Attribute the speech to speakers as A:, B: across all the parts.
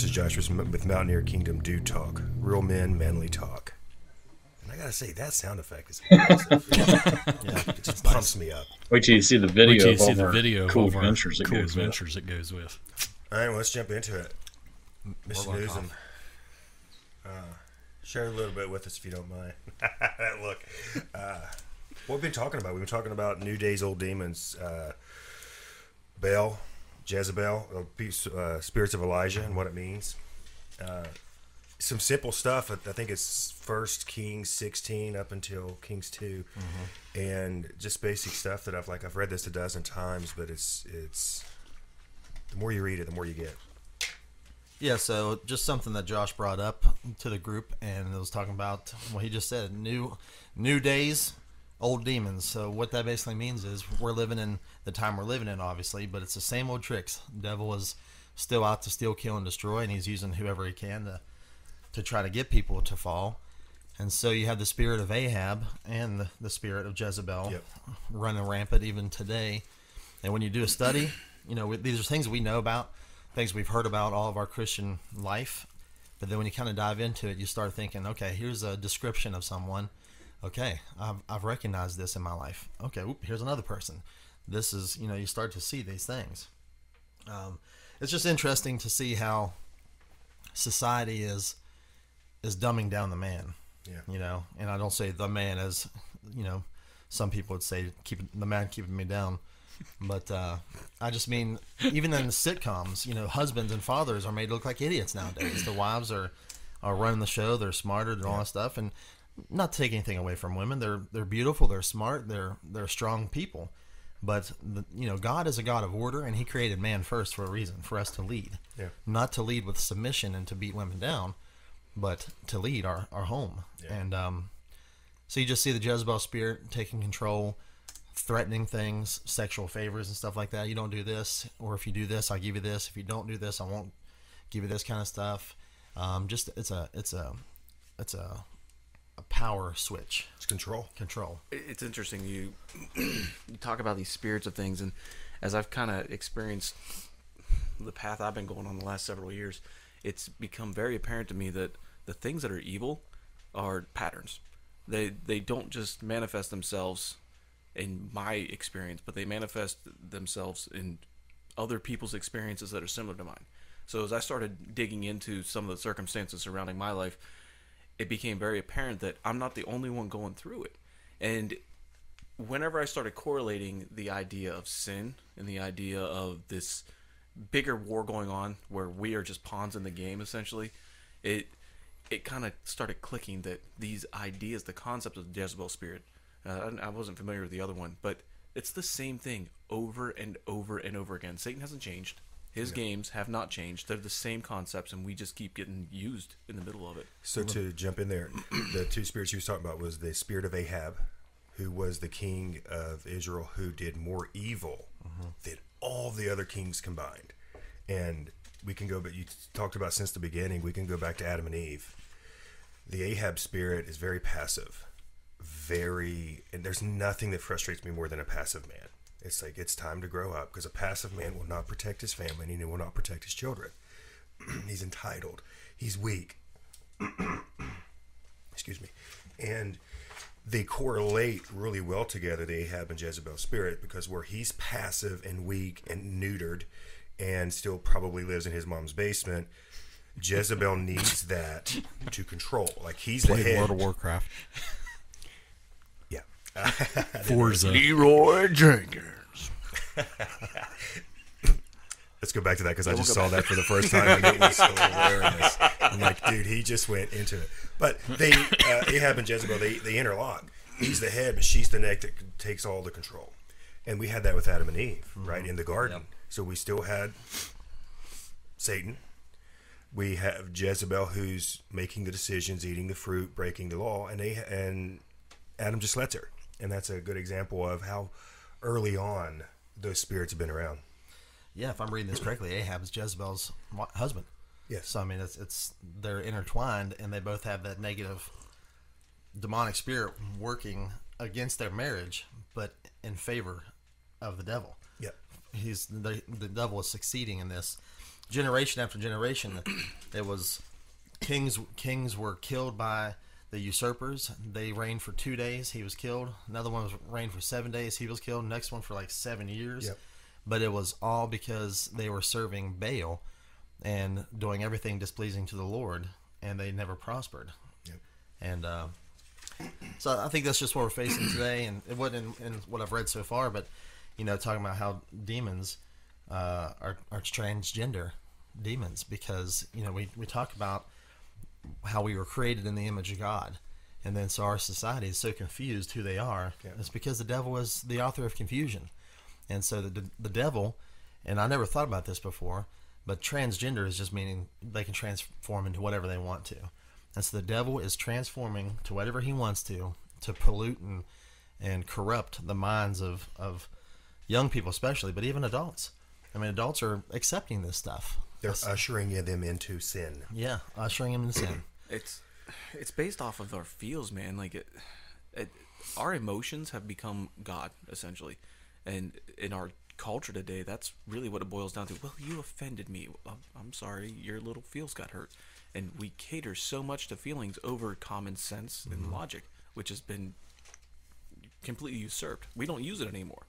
A: this is Josh with, with Mountaineer Kingdom Dude Talk. Real men, manly talk. And I gotta say, that sound effect is impressive. yeah, it just pumps me up.
B: Wait till you see the
C: Wait
B: video
C: till you
B: of
C: see
B: all
C: the
B: our
C: video
B: cool
C: of our
B: adventures it
C: cool
B: goes with.
C: adventures it goes with.
A: All right, well, let's jump into it. Mr.
C: Warlock
A: Newsom, uh, share a little bit with us if you don't mind. that look. Uh, what we've been talking about, we've been talking about New Days, Old Demons, uh, Baal, Jezebel, uh, spirits of Elijah, and what it means. Uh, some simple stuff. I think it's First Kings 16 up until Kings 2, and just basic stuff that I've like. I've read this a dozen times, but it's it's the more you read it, the more you get.
D: Yeah, so just something that Josh brought up to the group, and it was talking about what he just said: new, new days, old demons. So what that basically means is we're living in the time we're living in, obviously, but it's the same old tricks. Devil is still out to steal, kill, and destroy, and he's using whoever he can to to try to get people to fall. And so you have the spirit of Ahab and the, the spirit of Jezebel
A: Yep.
D: running rampant even today. And when you do a study, you know, these are things we know about, things we've heard about all of our Christian life. But then when you kind of dive into it, you start thinking, okay, here's a description of someone. Okay, I've, I've recognized this in my life. Okay, whoop, here's another person. This is, you know, you start to see these things. Um, it's just interesting to see how society is is dumbing down the man.
A: Yeah.
D: You know, and I don't say the man as, you know, some people would say keep the man keeping me down. But uh, I just mean, even in the sitcoms, you know, husbands and fathers are made to look like idiots nowadays. The wives are, are running the show. They're smarter and all that stuff. And not to take anything away from women. They're they're beautiful. They're smart. They're they're strong people. But the, you know, God is a God of order, and He created man first for a reason, for us to lead,
A: Yeah.
D: not to lead with submission and to beat women down, but to lead our our home.
A: Yeah.
D: And um, so you just see the Jezebel spirit taking control, threatening things, sexual favors and stuff like that. You don't do this, or if you do this, I'll give you this. If you don't do this, I won't give you this kind of stuff. Um, just it's a it's a it's a a power switch
A: It's control.
D: control.
E: it's interesting you you talk about these spirits of things and as i've kind of experienced the path i've been going on the last several years it's become very apparent to me that the things that are evil are patterns they they don't just manifest themselves in my experience but they manifest themselves in other people's experiences that are similar to mine so as i started digging into some of the circumstances surrounding my life it became very apparent that I'm not the only one going through it. And whenever I started correlating the idea of sin and the idea of this bigger war going on where we are just pawns in the game essentially, it it kind of started clicking that these ideas, the concept of the Jezebel spirit, uh, I I wasn't familiar with the other one, but it's the same thing over and over and over again. Satan hasn't changed. His games have not changed. They're the same concepts, and we just keep getting used in the middle of it.
A: So mm-hmm. to jump in there, the two spirits you was talking about was the spirit of Ahab, who was the king of Israel, who did more evil mm-hmm. than all the other kings combined. And we can go, but you talked about since the beginning. We can go back to Adam and Eve. The Ahab spirit is very passive, very, and there's nothing that frustrates me more than a passive man. It's like it's time to grow up because a passive man will not protect his family and he will not protect his children. He's entitled. He's weak excuse me, and they correlate really well together, the Ahab and Jezebel spirit, because where he's passive and weak and neutered, and still probably lives in his mom's basement, Jezebel needs that to control. Like he's the
C: Played
A: head.
C: World of Warcraft.
A: Yeah,
C: Forza.
B: Leroy Jenkins.
A: Let's go back to that because I just saw that for the first time and it was hilarious. I'm like, dude, he just went into it. But they, uh, Ahab and Jezebel, they, they interlock. He's the head, but she's the neck that takes all the control. And we had that with Adam and Eve, right, in the garden. So we still had Satan. We have Jezebel, who's making the decisions, eating the fruit, breaking the law, and they and Adam just lets her. And that's a good example of how early on those spirits have been around.
D: Yeah, if I'm reading this correctly, Ahab is Jezebel's husband.
A: Yes.
D: So I mean, it's it's they're intertwined, and they both have that negative demonic spirit working against their marriage, but in favor of the devil.
A: Yeah.
D: He's the the devil is succeeding in this, generation after generation, it was kings. Kings were killed by the usurpers. They reigned for two days. He was killed. Another one was reigned for seven days. He was killed. Next one for like seven years.
A: Yep.
D: But it was all because they were serving Baal and doing everything displeasing to the Lord, and they never prospered.
A: Yep.
D: And uh, so I think that's just what we're facing today, and it wasn't in, in what I've read so far, but you know, talking about how demons uh, are, are transgender demons because you know we, we talk about how we were created in the image of God, and then so our society is so confused who they are.
A: Yeah.
D: It's because the devil is the author of confusion, and so the the devil, and I never thought about this before, but transgender is just meaning they can transform into whatever they want to, and so the devil is transforming to whatever he wants to to pollute and and corrupt the minds of of young people especially, but even adults. I mean, adults are accepting this stuff.
A: They're ushering them into sin.
D: Yeah, ushering them into sin.
E: It's it's based off of our feels, man. Like it, it, our emotions have become God essentially, and in our culture today, that's really what it boils down to. Well, you offended me. I'm, I'm sorry. Your little feels got hurt, and we cater so much to feelings over common sense and mm-hmm. logic, which has been completely usurped. We don't use it anymore.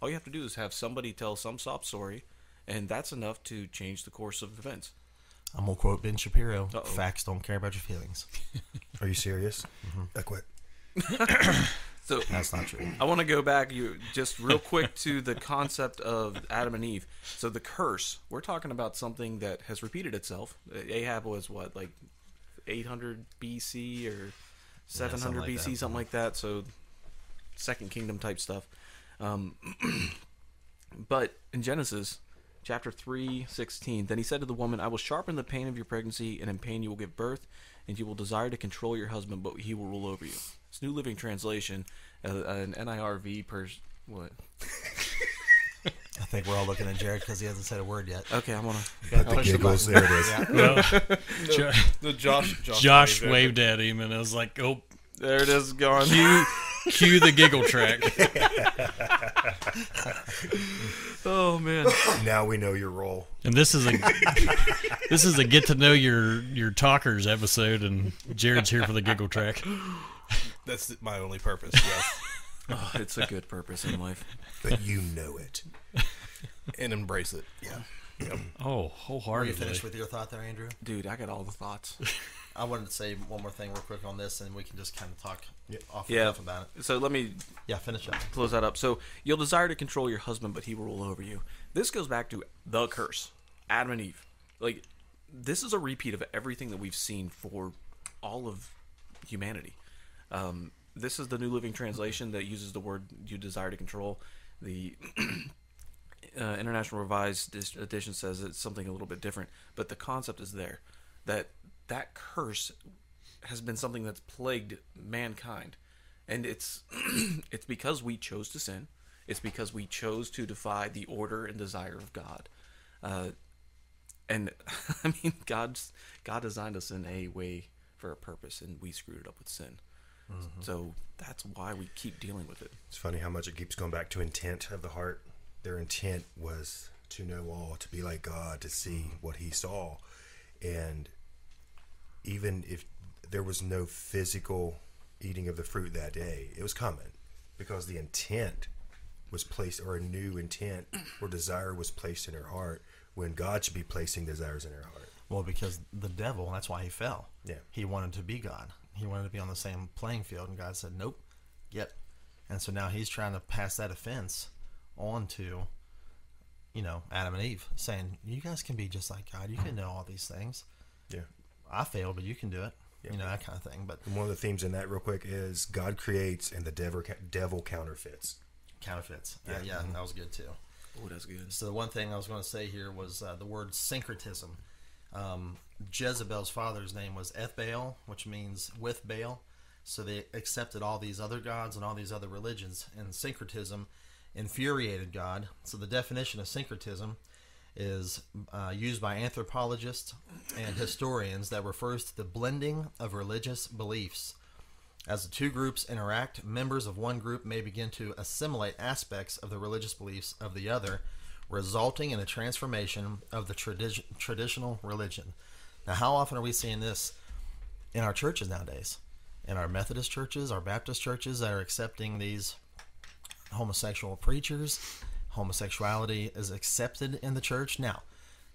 E: All you have to do is have somebody tell some sob story, and that's enough to change the course of events.
D: I'm gonna quote Ben Shapiro:
E: Uh-oh.
D: "Facts don't care about your feelings."
A: Are you serious? I quit.
E: So
D: That's not true.
E: I want to go back you just real quick to the concept of Adam and Eve. So the curse, we're talking about something that has repeated itself. Ahab was what like 800 BC or 700
D: like
E: BC,
D: that.
E: something like that. So second kingdom type stuff. Um, but in Genesis chapter 3, 16, then he said to the woman, I will sharpen the pain of your pregnancy, and in pain you will give birth, and you will desire to control your husband, but he will rule over you. It's New Living Translation, uh, an NIRV per what?
D: I think we're all looking at Jared because he hasn't said a word yet.
E: Okay, I'm gonna.
A: But the giggles, there it is.
C: Well, Jo-
B: The Josh, Josh,
C: Josh
B: waved
C: waved at him, and I was like, "Oh,
E: There it is, gone.
C: cue, cue the giggle track."
E: Oh man.
A: Now we know your role.
C: And this is a this is a get to know your your talkers episode, and Jared's here for the giggle track.
B: That's my only purpose. Yes,
E: Oh, it's a good purpose in life.
A: But you know it.
B: and embrace it.
A: Yeah.
C: Oh,
D: Are you
C: wholeheartedly.
D: finished with your thought there, Andrew?
E: Dude, I got all the thoughts.
D: I wanted to say one more thing real quick on this, and we can just kind of talk off and
E: Yeah.
D: off about it.
E: So let me
D: Yeah, finish up.
E: close that up. So you'll desire to control your husband, but he will rule over you. This goes back to the curse, Adam and Eve. Like this is a repeat of everything that we've seen for all of humanity. Um, this is the New Living Translation that uses the word "you desire to control." The uh, International Revised Edition says it's something a little bit different, but the concept is there. That that curse has been something that's plagued mankind, and it's it's because we chose to sin. It's because we chose to defy the order and desire of God. Uh, and I mean, God's God designed us in a way for a purpose, and we screwed it up with sin. So that's why we keep dealing with it.
A: It's funny how much it keeps going back to intent of the heart. Their intent was to know all, to be like God, to see what He saw, and even if there was no physical eating of the fruit that day, it was coming because the intent was placed, or a new intent or desire was placed in her heart when God should be placing desires in her heart.
D: Well, because the devil, that's why he fell.
A: Yeah.
D: He wanted to be God. He wanted to be on the same playing field, and God said, "Nope, yep." And so now he's trying to pass that offense on to, you know, Adam and Eve, saying, "You guys can be just like God. You can know all these things.
A: Yeah.
D: I failed, but you can do it." You know that kind of thing. But
A: And one of the themes in that, real quick, is God creates and the devil devil counterfeits.
D: counterfeits. Yeah, yeah, that was good too.
E: Oh, that's good.
D: So the one thing I was going to say here was uh, the word syncretism. Um, Jezebel's father's name was Ethbaal, which means with Baal. So they accepted all these other gods and all these other religions, and syncretism infuriated God. So the definition of syncretism is uh, used by anthropologists and historians that refers to the blending of religious beliefs. As the two groups interact, members of one group may begin to assimilate aspects of the religious beliefs of the other, resulting in a transformation of the tradi- traditional religion. Now, how often are we seeing this in our churches nowadays? In our Methodist churches, our Baptist churches that are accepting these homosexual preachers, homosexuality is accepted in the church. Now,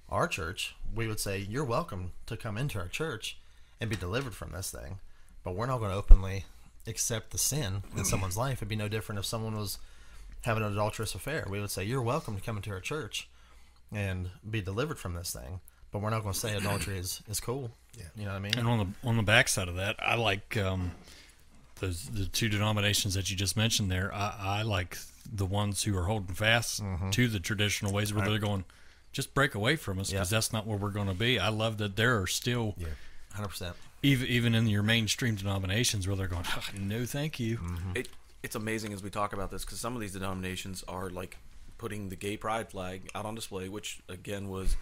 D: our church, we would say, you're welcome to come into our church and be delivered from this thing, but we're not going to openly accept the sin in someone's life. It'd be no different if someone was having an adulterous affair. We would say, you're welcome to come into our church and be delivered from this thing, but we're not going to say adultery is, is cool.
A: Yeah.
D: You know what I mean?
C: And on the on the backside of that, I like um, those the two denominations that you just mentioned there. I, I like the ones who are holding fast to the traditional ways, where they're going, just break away from us because
D: Yeah.
C: that's not where we're going to be. I love that there are still,
A: Yeah.
D: 100%.
C: even even in your mainstream denominations, where they're going, "Ah, no, thank you.
E: It, it's amazing as we talk about this because some of these denominations are like putting the gay pride flag out on display, which again was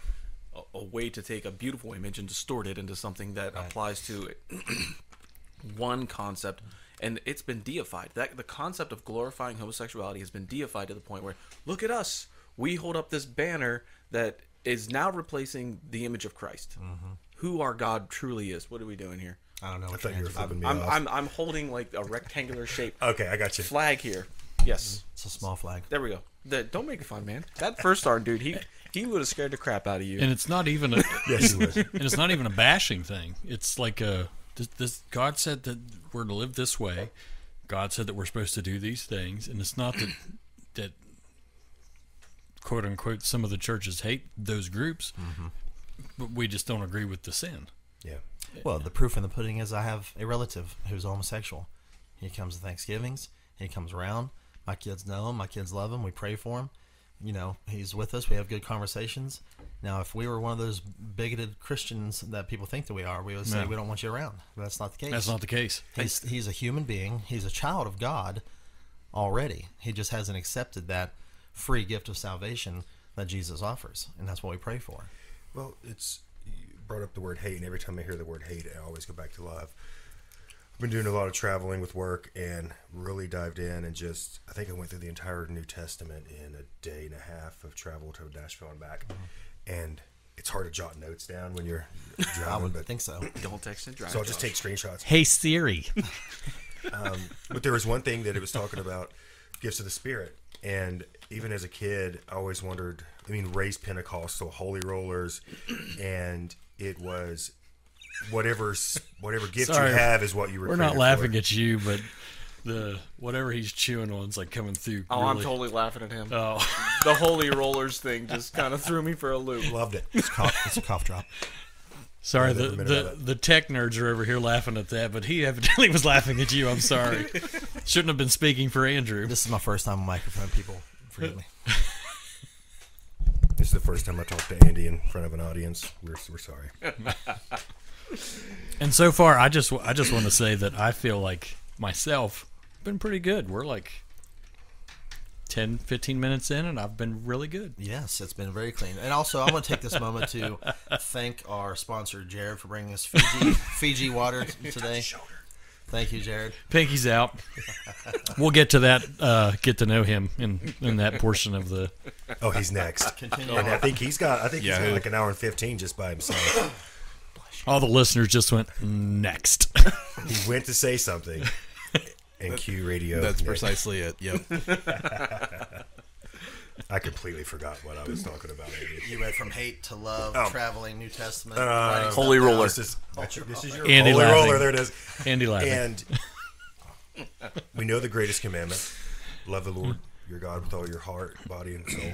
E: a, a way to take a beautiful image and distort it into something that applies to one concept. And it's been deified. That the concept of glorifying homosexuality has been deified to the point where look at us. We hold up this banner that is now replacing the image of Christ, mm-hmm. who our God truly is. What are we doing here?
D: I don't know.
A: I thought you were
D: hands are.
A: flipping me
E: I'm,
A: off.
E: I'm, I'm holding like a rectangular shape
A: okay, I got you.
E: flag here. Yes,
D: It's a small flag.
E: there we go. The, don't make it fun, man. That first star dude, he he would have scared the crap out of you.
C: And it's not even a
A: Yes, you would.
C: and it's not even a bashing thing. It's like a this, this God said that we're to live this way. God said that we're supposed to do these things, and it's not that that quote unquote some of the churches hate those groups, mm-hmm. but we just don't agree with the sin.
A: Yeah.
D: Well, the proof in the pudding is I have a relative who's homosexual. He comes to Thanksgivings. He comes around. My kids know him. My kids love him. We pray for him. You know, he's with us. We have good conversations. Now, if we were one of those bigoted Christians that people think that we are, we would say
C: No.
D: we don't want you around. But that's not the case.
C: That's not the case.
D: He's he's a human being. He's a child of God already. He just hasn't accepted that free gift of salvation that Jesus offers, and that's what we pray for.
A: Well, it's you brought up the word hate, and every time I hear the word hate, I always go back to love. I've been doing a lot of traveling with work and really dived in and just I think I went through the entire New Testament in a day and a half of travel to Nashville and back, mm-hmm. And it's hard to jot notes down when you're
D: I
A: driving,
D: would
A: but
D: think so.
E: Don't text and drive.
A: so I'll just take screenshots.
C: Hey Siri.
A: Um, but there was one thing that it was talking about gifts of the Spirit. And even as a kid, I always wondered I mean, raised Pentecostal, holy rollers, and it was whatever whatever gift
C: Sorry,
A: you have is what you were
C: We're not laughing
A: for.
C: at you, but the whatever he's chewing on's like coming through.
E: Oh, I'm totally laughing at him.
C: Oh,
E: the holy rollers thing just kind of threw me for a loop.
A: Loved it.
D: It's, cough, it's a cough drop.
C: sorry. The,
A: every minute of
C: the the tech nerds are over here laughing at that, but he evidently was laughing at you. I'm sorry. Shouldn't have been speaking for Andrew.
D: This is my first time on microphone. People, forgive me.
A: This is the first time I talked to Andy in front of an audience. We're, we're sorry.
C: And so far, I just I just want to say that I feel like myself been pretty good. We're like 10, 15 minutes in, and I've been really good.
D: Yes, it's been very clean. And also, I want to take this moment to thank our sponsor, Jared, for bringing us Fiji, Fiji water today. Thank you, Jared.
C: Pinky's out. We'll get to that. Uh, get to know him in in that portion of the.
A: Oh, he's next.
D: Continue
A: And I think he's got I think
B: Yeah,
A: he's got like an hour and fifteen just by himself.
C: All the listeners just went next.
A: he went to say something. And Q radio.
B: That's
A: Nick.
B: precisely it. Yep.
A: I completely forgot what I was talking about. Andy.
D: You went from hate to love,
A: Oh.
D: traveling, New Testament,
A: Uh,
E: Holy
D: down.
E: roller.
A: This is, that's your- this is your
C: Andy
A: holy
C: laughing.
A: roller. There it is.
C: Andy laughing.
A: And we know the greatest commandment: love the Lord your God with all your heart, body, and soul.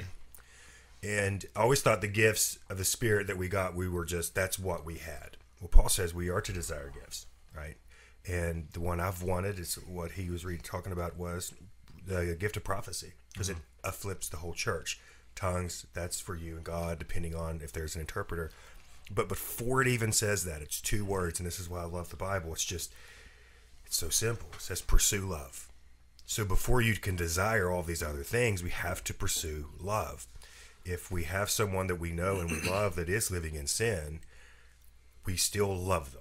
A: And I always thought the gifts of the Spirit that we got, we were just that's what we had. Well, Paul says we are to desire gifts, right? And the one I've wanted is what he was reading, talking about was the gift of prophecy because it mm-hmm. afflips the whole church. Tongues, that's for you and God, depending on if there's an interpreter. But before it even says that, it's two words, and this is why I love the Bible. It's just it's so simple. It says pursue love. So before you can desire all these other things, we have to pursue love. If we have someone that we know and we love that is living in sin, we still love them.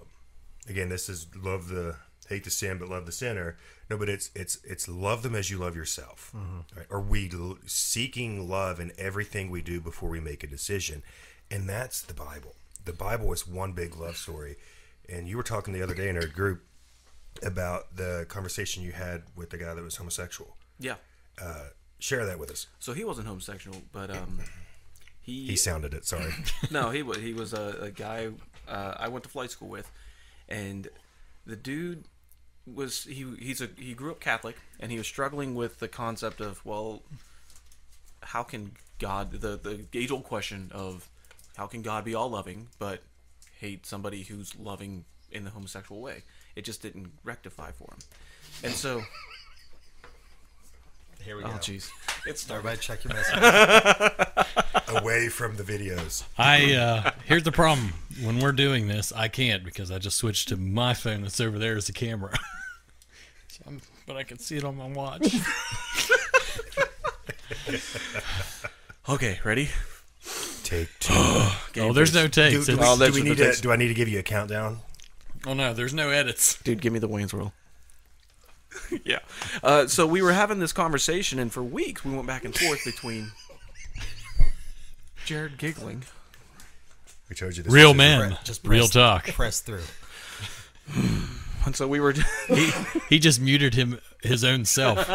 A: Again, this is love the hate the sin but love the sinner. No, but it's it's it's love them as you love yourself. Right? Are we seeking love in everything we do before we make a decision? And that's the Bible. The Bible is one big love story. And you were talking the other day in our group about the conversation you had with the guy that was homosexual.
E: Yeah.
A: Share that with us.
E: So he wasn't homosexual, but um, he,
A: He sounded it. Sorry.
E: no, he was he was a, a guy uh, I went to flight school with, and the dude was he he's a he grew up Catholic and he was struggling with the concept of well, how can God the the age old question of how can God be all loving but hate somebody who's loving in the homosexual way? It just didn't rectify for him, and so
D: Here we go.
E: oh jeez, it's started.
D: Everybody check your message.
A: Away from the videos.
C: I uh, here's the problem. When we're doing this, I can't because I just switched to my phone that's over there as the camera. so I'm, but I can see it on my watch.
E: Okay, ready?
A: Take two.
C: oh, there's no
A: do,
C: takes.
A: do, we,
E: Oh,
A: do we need
E: the
A: to?
E: text-
A: Do I need to give you a countdown?
C: oh no, there's no edits.
E: Dude, give me the Wayne's World. yeah. Uh, so we were having this conversation, and for weeks we went back and forth between Jared giggling.
A: We told you this.
C: Real
A: men. a-
C: man,
D: Just
C: real talk.
D: Press through.
E: And so we were.
C: He he just muted him his own self.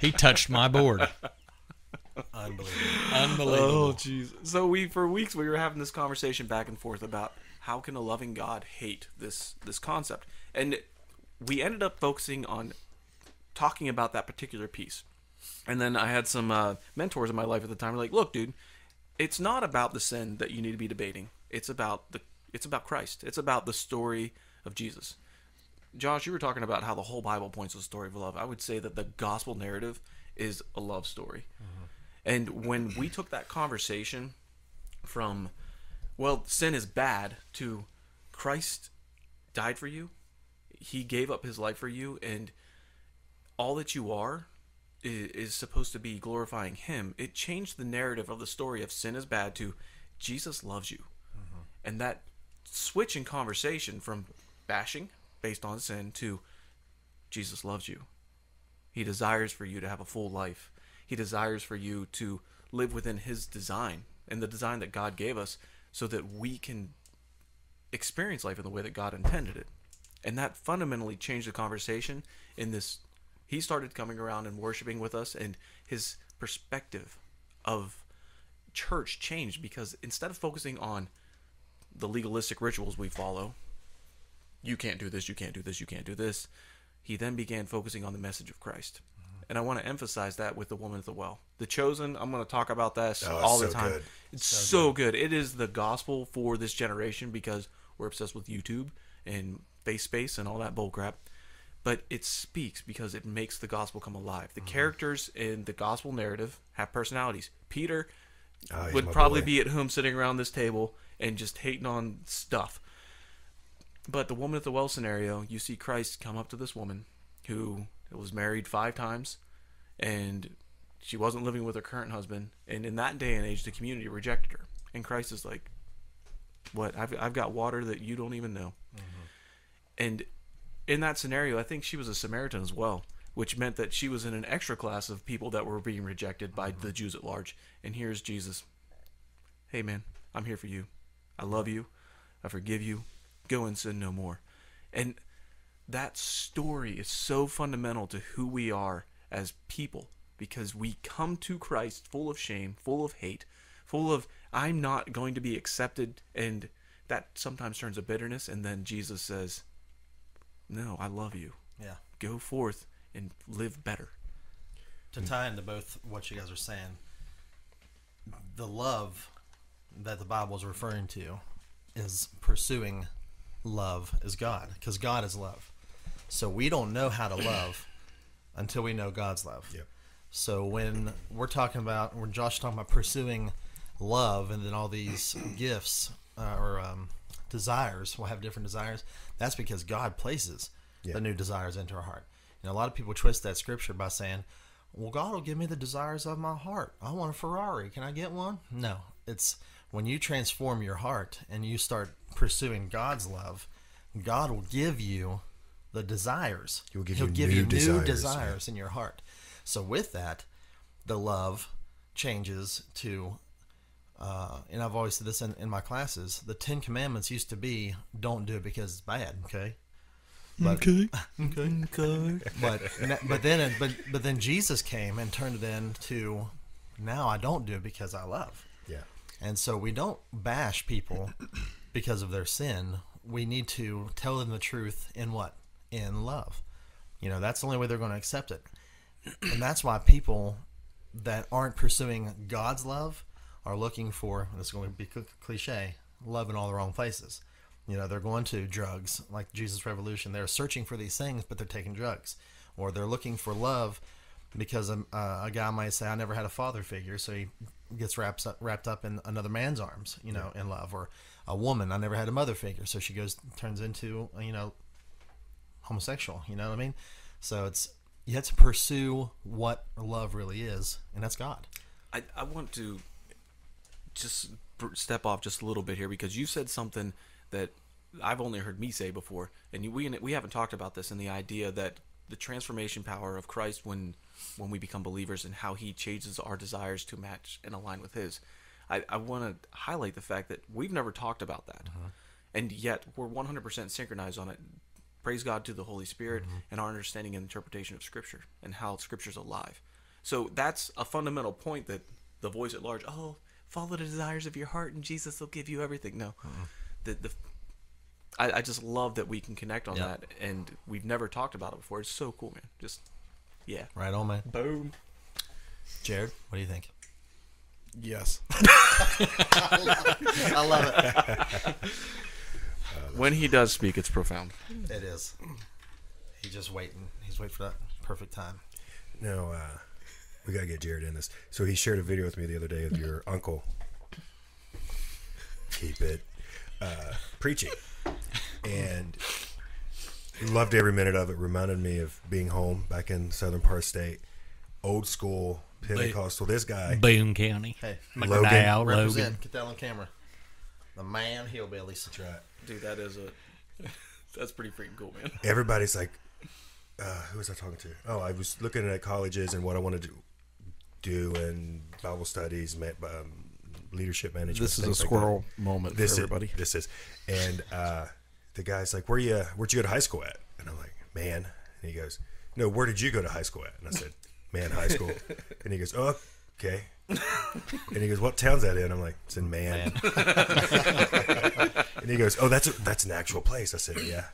C: He touched my board.
D: Unbelievable.
C: Unbelievable.
E: oh, jeez. So we for weeks we were having this conversation back and forth about how can a loving God hate this this concept, and we ended up focusing on talking about that particular piece. And then I had some uh, mentors in my life at the time. Like, look, dude, it's not about the sin that you need to be debating. It's about the it's about Christ. It's about the story of Jesus. Josh, you were talking about how the whole Bible points to the story of love. I would say that the gospel narrative is a love story. Mm-hmm. And when we took that conversation from, well, sin is bad, to Christ died for you, he gave up his life for you, and all that you are is, is supposed to be glorifying him, it changed the narrative of the story of sin is bad to Jesus loves you. Mm-hmm. And that switch in conversation from bashing based on sin to Jesus loves you. He desires for you to have a full life. He desires for you to live within His design and the design that God gave us so that we can experience life in the way that God intended it. And that fundamentally changed the conversation in this. He started coming around and worshiping with us, and his perspective of church changed because instead of focusing on the legalistic rituals we follow, you can't do this, you can't do this, you can't do this. He then began focusing on the message of Christ. Mm-hmm. And I want to emphasize that with the woman at the well. The chosen, I'm going to talk about this
A: Oh,
E: all the
A: so
E: time.
A: good.
E: It's so, good. It is the gospel for this generation because we're obsessed with YouTube and face space and all that bullcrap. But it speaks because it makes the gospel come alive.
A: Mm-hmm.
E: The characters in the gospel narrative have personalities. Peter
A: Oh,
E: would probably
A: boy.
E: be at home sitting around this table and just hating on stuff. But the woman at the well scenario, you see Christ come up to this woman who was married five times and she wasn't living with her current husband. And in that day and age, the community rejected her. And Christ is like, What? I've, I've got water that you don't even know. And in that scenario, I think she was a Samaritan as well, which meant that she was in an extra class of people that were being rejected by the mm-hmm. Jews at large. And here's Jesus. Hey, man, I'm here for you. I love you. I forgive you. Go and sin no more. And that story is so fundamental to who we are as people because we come to Christ full of shame, full of hate, full of I'm not going to be accepted and that sometimes turns to bitterness and then Jesus says, "No, I love you.
D: Yeah.
E: Go forth and live better."
D: To tie into both what you guys are saying, the love that the Bible is referring to is pursuing love as God, because God is love. So we don't know how to love until we know God's love.
A: Yep.
D: So when we're talking about, when Josh talking about pursuing love and then all these gifts uh, or um, desires, we'll have different desires. That's because God places
A: Yeah.
D: the new desires into our heart. And a lot of people twist that scripture by saying, well, God will give me the desires of my heart. I want a Ferrari. Can I get one? No. It's when you transform your heart and you start pursuing God's love, God will give you the desires.
A: He will give
D: He'll
A: you
D: give
A: new
D: you new
A: desires,
D: desires in your heart. So with that, the love changes to. Uh, and I've always said this in, in my classes. The Ten Commandments used to be, "Don't do it because it's bad." Okay. But,
C: Okay.
D: okay. But but then it, but but then Jesus came and turned it into, now I don't do it because I love.
A: Yeah.
D: And so we don't bash people because of their sin. We need to tell them the truth in what? In love. You know, that's the only way they're going to accept it. And that's why people that aren't pursuing God's love are looking for, this is going to be cliche, love in all the wrong places. You know, they're going to drugs like Jesus Revolution. They're searching for these things, but they're taking drugs. Or they're looking for love because um, uh, a guy might say, I never had a father figure, so he gets wrapped up, wrapped up in another man's arms, you know, in love. Or a woman, I never had a mother figure, so she goes, turns into, you know, homosexual, you know what I mean? So it's, you have to pursue what love really is, and that's God.
E: I, I want to just step off just a little bit here because you said something that I've only heard me say before, and we we haven't talked about this. And the idea that the transformation power of Christ when when we become believers and how He changes our desires to match and align with His. I, I want to highlight the fact that we've never talked about that, uh-huh. and yet we're 100% synchronized on it. Praise God to the Holy Spirit mm-hmm. and our understanding and interpretation of Scripture and how Scripture's alive. So that's a fundamental point that the voice at large, oh, follow the desires of your heart and Jesus will give you everything. No, the the I, I just love that we can connect on
D: Yeah.
E: that, and we've never talked about it before. It's so cool, man. Just yeah,
D: Right on, man.
E: boom.
D: Jared, what do you think?
B: Yes.
D: I love it.
E: When he does speak, it's profound.
D: It is. He's just waiting. He's waiting for that perfect time.
A: No, uh, we gotta get Jared in this. So he shared a video with me the other day of your uncle. Keep it uh, preaching, and loved every minute of it. Reminded me of being home back in southern part of state, old school Pentecostal. This guy,
C: Boone County.
D: Hey,
A: Logan.
C: McDowell,
D: represent.
C: Logan.
D: Get that on camera. The man hillbillies.
A: That's right.
E: Dude, that is a that's pretty freaking cool, man.
A: everybody's like, uh, who was I talking to? Oh, I was looking at colleges and what I wanted to do and Bible studies, um, leadership management.
B: This is a
A: things like that.
B: squirrel moment
A: This
B: for everybody.
A: Is, this is, and uh, the guy's like, "Where you? Where'd you go to high school at?" And I'm like, "Man," and he goes, "No, where did you go to high school at?" And I said, "Man, high school." and he goes, "Oh, okay." and he goes, "What town's that in?" I'm like, "It's in Man." and he goes, "Oh, that's a, that's an actual place." I said, "Yeah."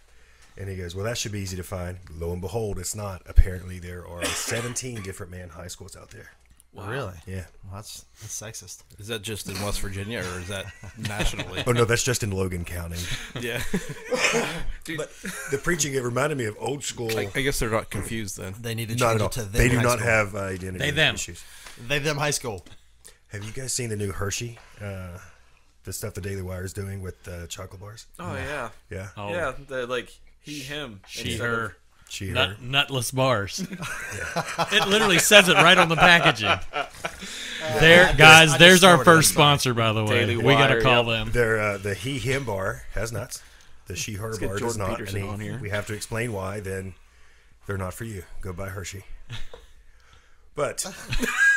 A: And he goes, "Well, that should be easy to find." Lo and behold, it's not. Apparently, there are 17 different man high schools out there.
D: Really?
A: Yeah.
D: Well, that's that's sexist.
B: Is that just in West Virginia or is that nationally?
A: Oh no, that's just in Logan County.
B: yeah.
A: But the preaching it reminded me of old school.
B: I, I guess they're not confused then.
D: They need to
A: Not
D: change
A: at all.
D: it to them.
A: They do
D: high
A: not
D: school.
A: have uh, identity
C: They, them.
A: issues.
D: they them high school.
A: Have you guys seen the new Hershey? Uh, the stuff the Daily Wire is doing with uh, chocolate bars.
E: Oh yeah,
A: Yeah,
C: Oh,
E: yeah. The like he him
C: she,
E: instead of-
C: her.
A: She.
C: Nut, nutless bars. it literally says it right on the packaging. There, guys. There's our first sponsor, by the way.
E: Daily
C: we gotta
E: Wire,
C: call
E: yep.
C: them.
A: Their uh, the he him bar has nuts. The she her
E: get
A: bar does
E: Jordan
A: not.
E: Peterson
A: and he-
E: on here.
A: We have to explain why. Then they're not for you. Go buy Hershey. But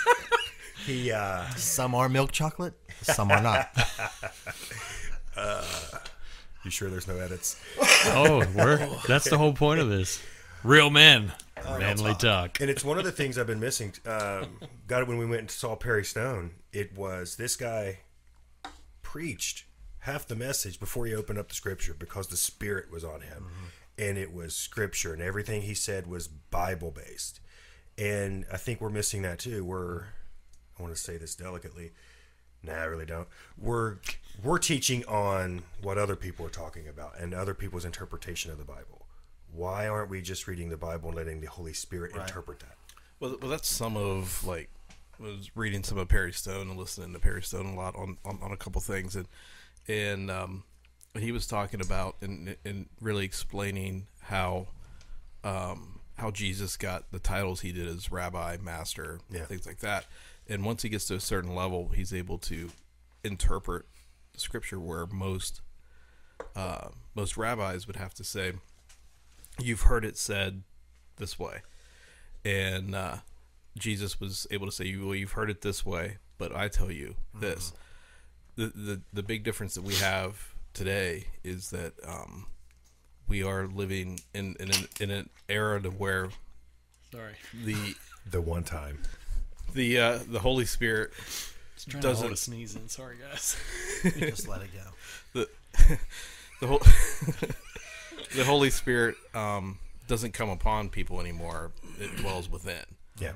A: he uh,
D: Some are milk chocolate. Some are not.
A: you sure there's no edits?
C: Oh, we're that's the whole point of this. Real men, manly talk.
A: And it's one of the things I've been missing. Um, got it when we went and saw Perry Stone. It was this guy preached half the message before he opened up the scripture because the Spirit was on him. And it was scripture, and everything he said was Bible based. And I think we're missing that too. We're, I want to say this delicately. Nah, I really don't. We're we're teaching on what other people are talking about and other people's interpretation of the Bible. Why aren't we just reading the Bible and letting the Holy Spirit interpret that?
B: Well, well, that's some of like I was reading some of Perry Stone and listening to Perry Stone a lot on, on, on a couple things, and and um, he was talking about and and really explaining how um, how Jesus got the titles he did as rabbi, master,
A: Yeah.
B: things like that. And once he gets to a certain level, he's able to interpret scripture where most uh, most rabbis would have to say, you've heard it said this way, and uh, Jesus was able to say, "Well, you've heard it this way, but I tell you this." The, the the big difference that we have today is that um, we are living in in an, in an era to where
C: Sorry.
B: the
A: The one time.
B: the uh, the Holy Spirit Doesn't-
C: to sneeze in. Sorry, guys.
D: Just let it go.
B: the the whole the Holy Spirit um, doesn't come upon people anymore. It dwells within,
A: Yeah.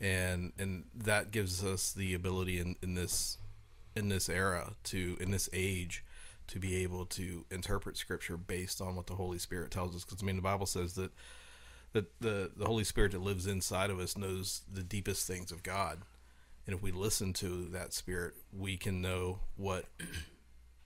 B: and and that gives us the ability in, in this in this era to in this age to be able to interpret Scripture based on what the Holy Spirit tells us. Because I mean, the Bible says that that the the Holy Spirit that lives inside of us knows the deepest things of God, and if we listen to that Spirit, we can know what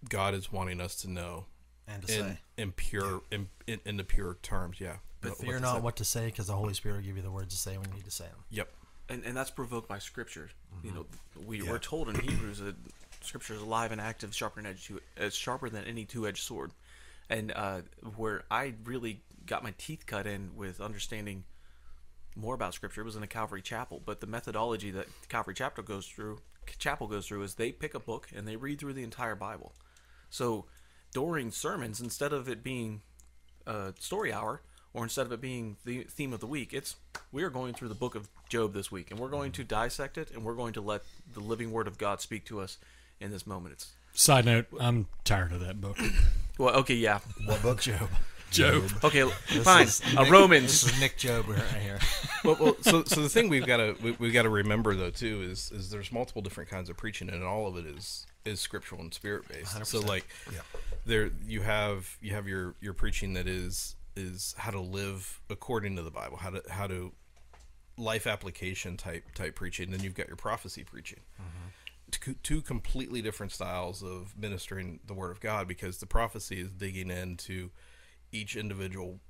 B: God is wanting us to know
D: And to
B: in
D: say.
B: in pure in, in, in the pure terms. Yeah,
D: But
B: What-
D: fear not
B: say.
D: what to say because the Holy Spirit will give you the words to say when you need to say them.
B: Yep.
E: and, and that's provoked by scripture. You know, we,
A: Yeah.
E: we're told in Hebrews that scripture is alive and active, sharper than edge, it's sharper than any two-edged sword. And uh, where I really got my teeth cut in with understanding more about scripture was in a Calvary Chapel. But the methodology that Calvary Chapel goes through, Chapel goes through, is they pick a book and they read through the entire Bible. So during sermons, instead of it being a story hour, or instead of it being the theme of the week, it's we are going through the book of Job this week, and we're going to dissect it, and we're going to let the living Word of God speak to us in this moment. It's
C: Side note: I'm tired of that book.
E: well, okay, yeah,
A: What book?
D: Job.
C: Job.
E: okay,
D: This
E: fine.
D: is
E: Uh,
D: Nick-
E: Romans.
D: This is Nick Job right here.
B: well, well, so so the thing we've got to we, we've got to remember though too is is there's multiple different kinds of preaching and all of it is is scriptural and spirit based. So
D: 100%.
B: like
A: Yeah.
B: there you have you have your your preaching that is is how to live according to the Bible, how to how to life application type type preaching. Then you've got your prophecy preaching. Two, two completely different styles of ministering the word of God because the prophecy is digging into each individual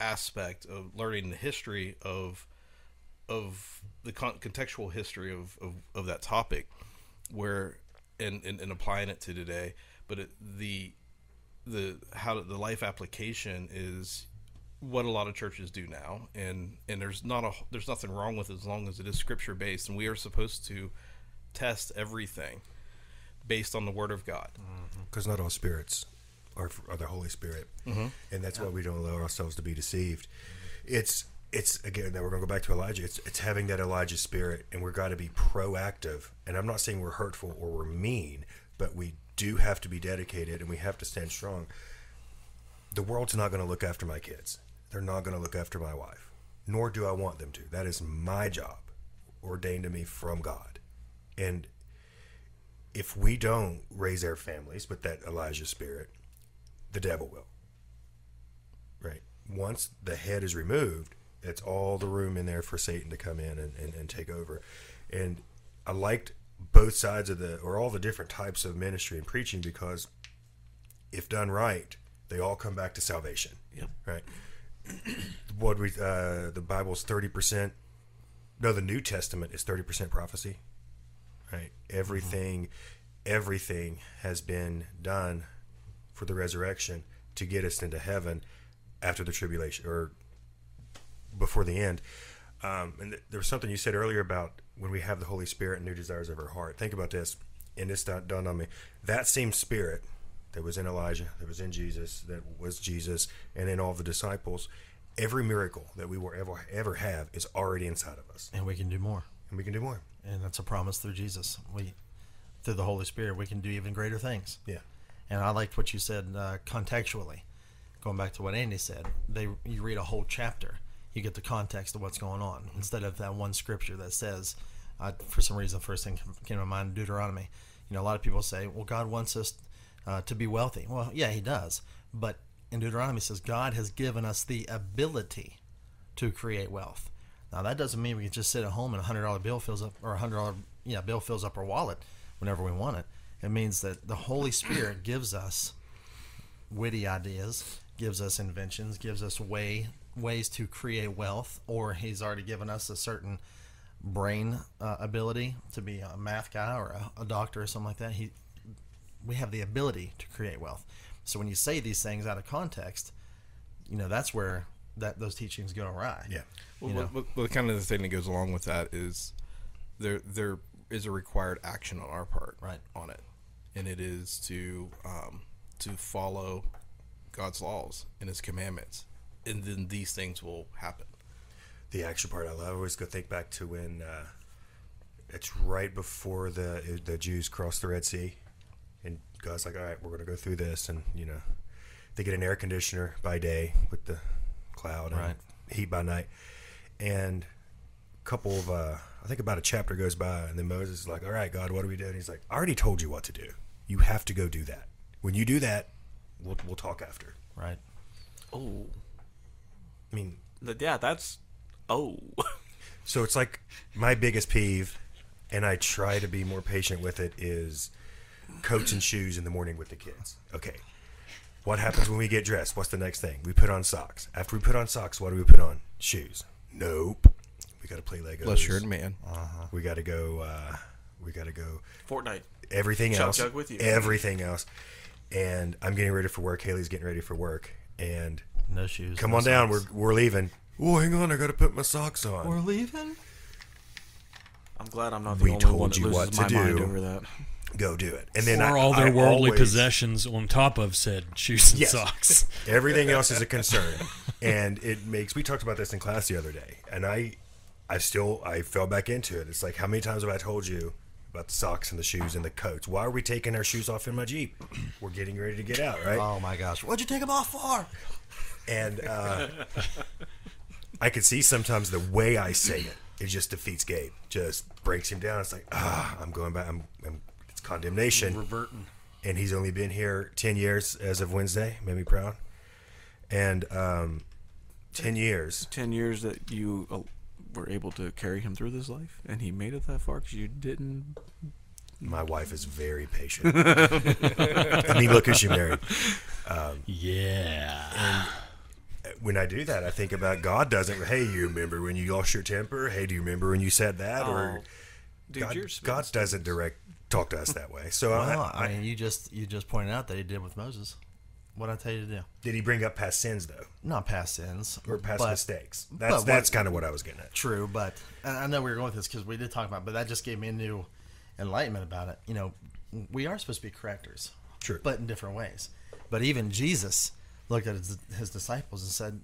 B: aspect of learning the history of of the con- contextual history of, of, of that topic where and, and, and applying it to today. But it, the the how the life application is what a lot of churches do now. And and there's not a there's nothing wrong with it as long as it is scripture based. And we are supposed to test everything based on the word of God. Mm-hmm.
A: Because not all spirits are, are the Holy Spirit, mm-hmm. and that's why we don't allow ourselves to be deceived. It's it's again. that we're going to go back to Elijah. It's it's having that Elijah spirit, and we're got to be proactive. And I'm not saying we're hurtful or we're mean, but we do have to be dedicated, and we have to stand strong. The world's not going to look after my kids. They're not going to look after my wife, nor do I want them to. That is my job, ordained to me from God, and if we don't raise our families with that Elijah spirit, the devil will. Right. Once the head is removed, it's all the room in there for Satan to come in and, and, and take over. And I liked both sides of the, or all the different types of ministry and preaching because if done right, they all come back to salvation.
E: Yep.
A: Right. what we, uh, the Bible's 30%, no, the New Testament is 30% prophecy right everything everything has been done for the resurrection to get us into heaven after the tribulation or before the end um, and th- there was something you said earlier about when we have the holy spirit and new desires of our heart think about this and this da- dawned on me that same spirit that was in elijah that was in jesus that was jesus and in all the disciples every miracle that we will ever ever have is already inside of us
D: And we can do more.
A: and we can do more
D: And that's a promise through Jesus. We, through the Holy Spirit, we can do even greater things.
A: yeah
D: And I liked what you said uh, contextually. Going back to what Andy said, they you read a whole chapter, you get the context of what's going on instead of that one scripture that says, uh, for some reason, first thing came to mind, Deuteronomy. You know, a lot of people say, well, God wants us uh, to be wealthy. Well, yeah, He does, but in Deuteronomy says God has given us the ability to create wealth. Now that doesn't mean we can just sit at home and a hundred dollar bill fills up or a hundred dollar yeah bill fills up our wallet whenever we want it. It means that the Holy Spirit gives us witty ideas, gives us inventions, gives us way ways to create wealth, or He's already given us a certain brain uh, ability to be a math guy or a, a doctor or something like that. He we have the ability to create wealth. So when you say these things out of context, you know that's where that those teachings go awry.
A: Yeah.
B: Well,
D: you know.
B: well, well, kind of the thing that goes along with that is there there is a required action on our part
D: Right.
B: on it, and it is to um, to follow God's laws and His commandments, and then these things will happen.
A: the action part I love. I always go think back to when uh, it's right before the the Jews cross the Red Sea, and God's like, "All right, we're going to go through this," and you know, they get an air conditioner by day with the cloud and heat by night, and a couple of uh, I think about a chapter goes by, and then Moses is like, "All right, God, what do we do?" And he's like, "I already told you what to do. You have to go do that. When you do that, we'll we'll talk after."
D: Right.
E: Oh,
A: I mean,
E: yeah, that's oh.
A: So it's like my biggest peeve, and I try to be more patient with it, is coats and shoes in the morning with the kids. Okay. What happens when we get dressed? What's the next thing? We put on socks. After we put on socks, what do we put on? Shoes. Nope. We got to play Legos.
B: Bless your man. Uh-huh.
A: We got to go. Uh, we got to go.
E: Fortnite.
A: Everything
E: Chug
A: else.
E: chug with you.
A: Everything else. And I'm getting ready for work. Haley's getting ready for work. And
D: No shoes.
A: come
D: no
A: on down. We're we're leaving. Oh, hang on. I got to put my socks on.
D: we're leaving.
E: I'm glad I'm not the
A: We
E: only
A: told
E: one that
A: you
E: loses
A: what to
E: my mind
A: do.
E: over that.
A: go do it. And then
C: or
A: I,
C: all their
A: I
C: worldly
A: always-
C: possessions on top of said shoes and
A: Yes.
C: socks.
A: Everything else is a concern, and it makes. We talked about this in class the other day, and I, I still I fell back into it. It's like how many times have I told you about the socks and the shoes and the coats? Why are we taking our shoes off in my jeep? We're getting ready to get out, right?
D: Oh my gosh! What'd you take them off for?
A: And uh, I could see sometimes the way I say it, it just defeats Gabe, just breaks him down. It's like ah, I'm going back. I'm, I'm it's condemnation.
C: Reverting.
A: and he's only been here 10 years as of Wednesday. Made me proud. And um, 10 years.
E: Ten years that you uh, were able to carry him through this life, and he made it that far because you didn't.
A: My wife is very patient. I mean, look who she married.
C: Um, yeah.
A: Uh, when I do that, I think about God doesn't. Hey, you remember when you lost your temper? Hey, do you remember when you said that? or
E: Oh, Dude,
A: God, God doesn't direct talk to us that way. So I,
D: I
A: I-
D: mean, you just you just pointed out that he did with Moses. What I tell you to do?
A: did he bring up past sins though,
D: Not past sins
A: or past
D: but-
A: mistakes? That's
D: what-
A: that's kind of what I was getting at.
D: True, but I know we were going with this because we did talk about, it, but that just gave me a new enlightenment about it. You know, we are supposed to be correctors,
A: True.
D: but in different ways. But even Jesus looked at his, his disciples and said,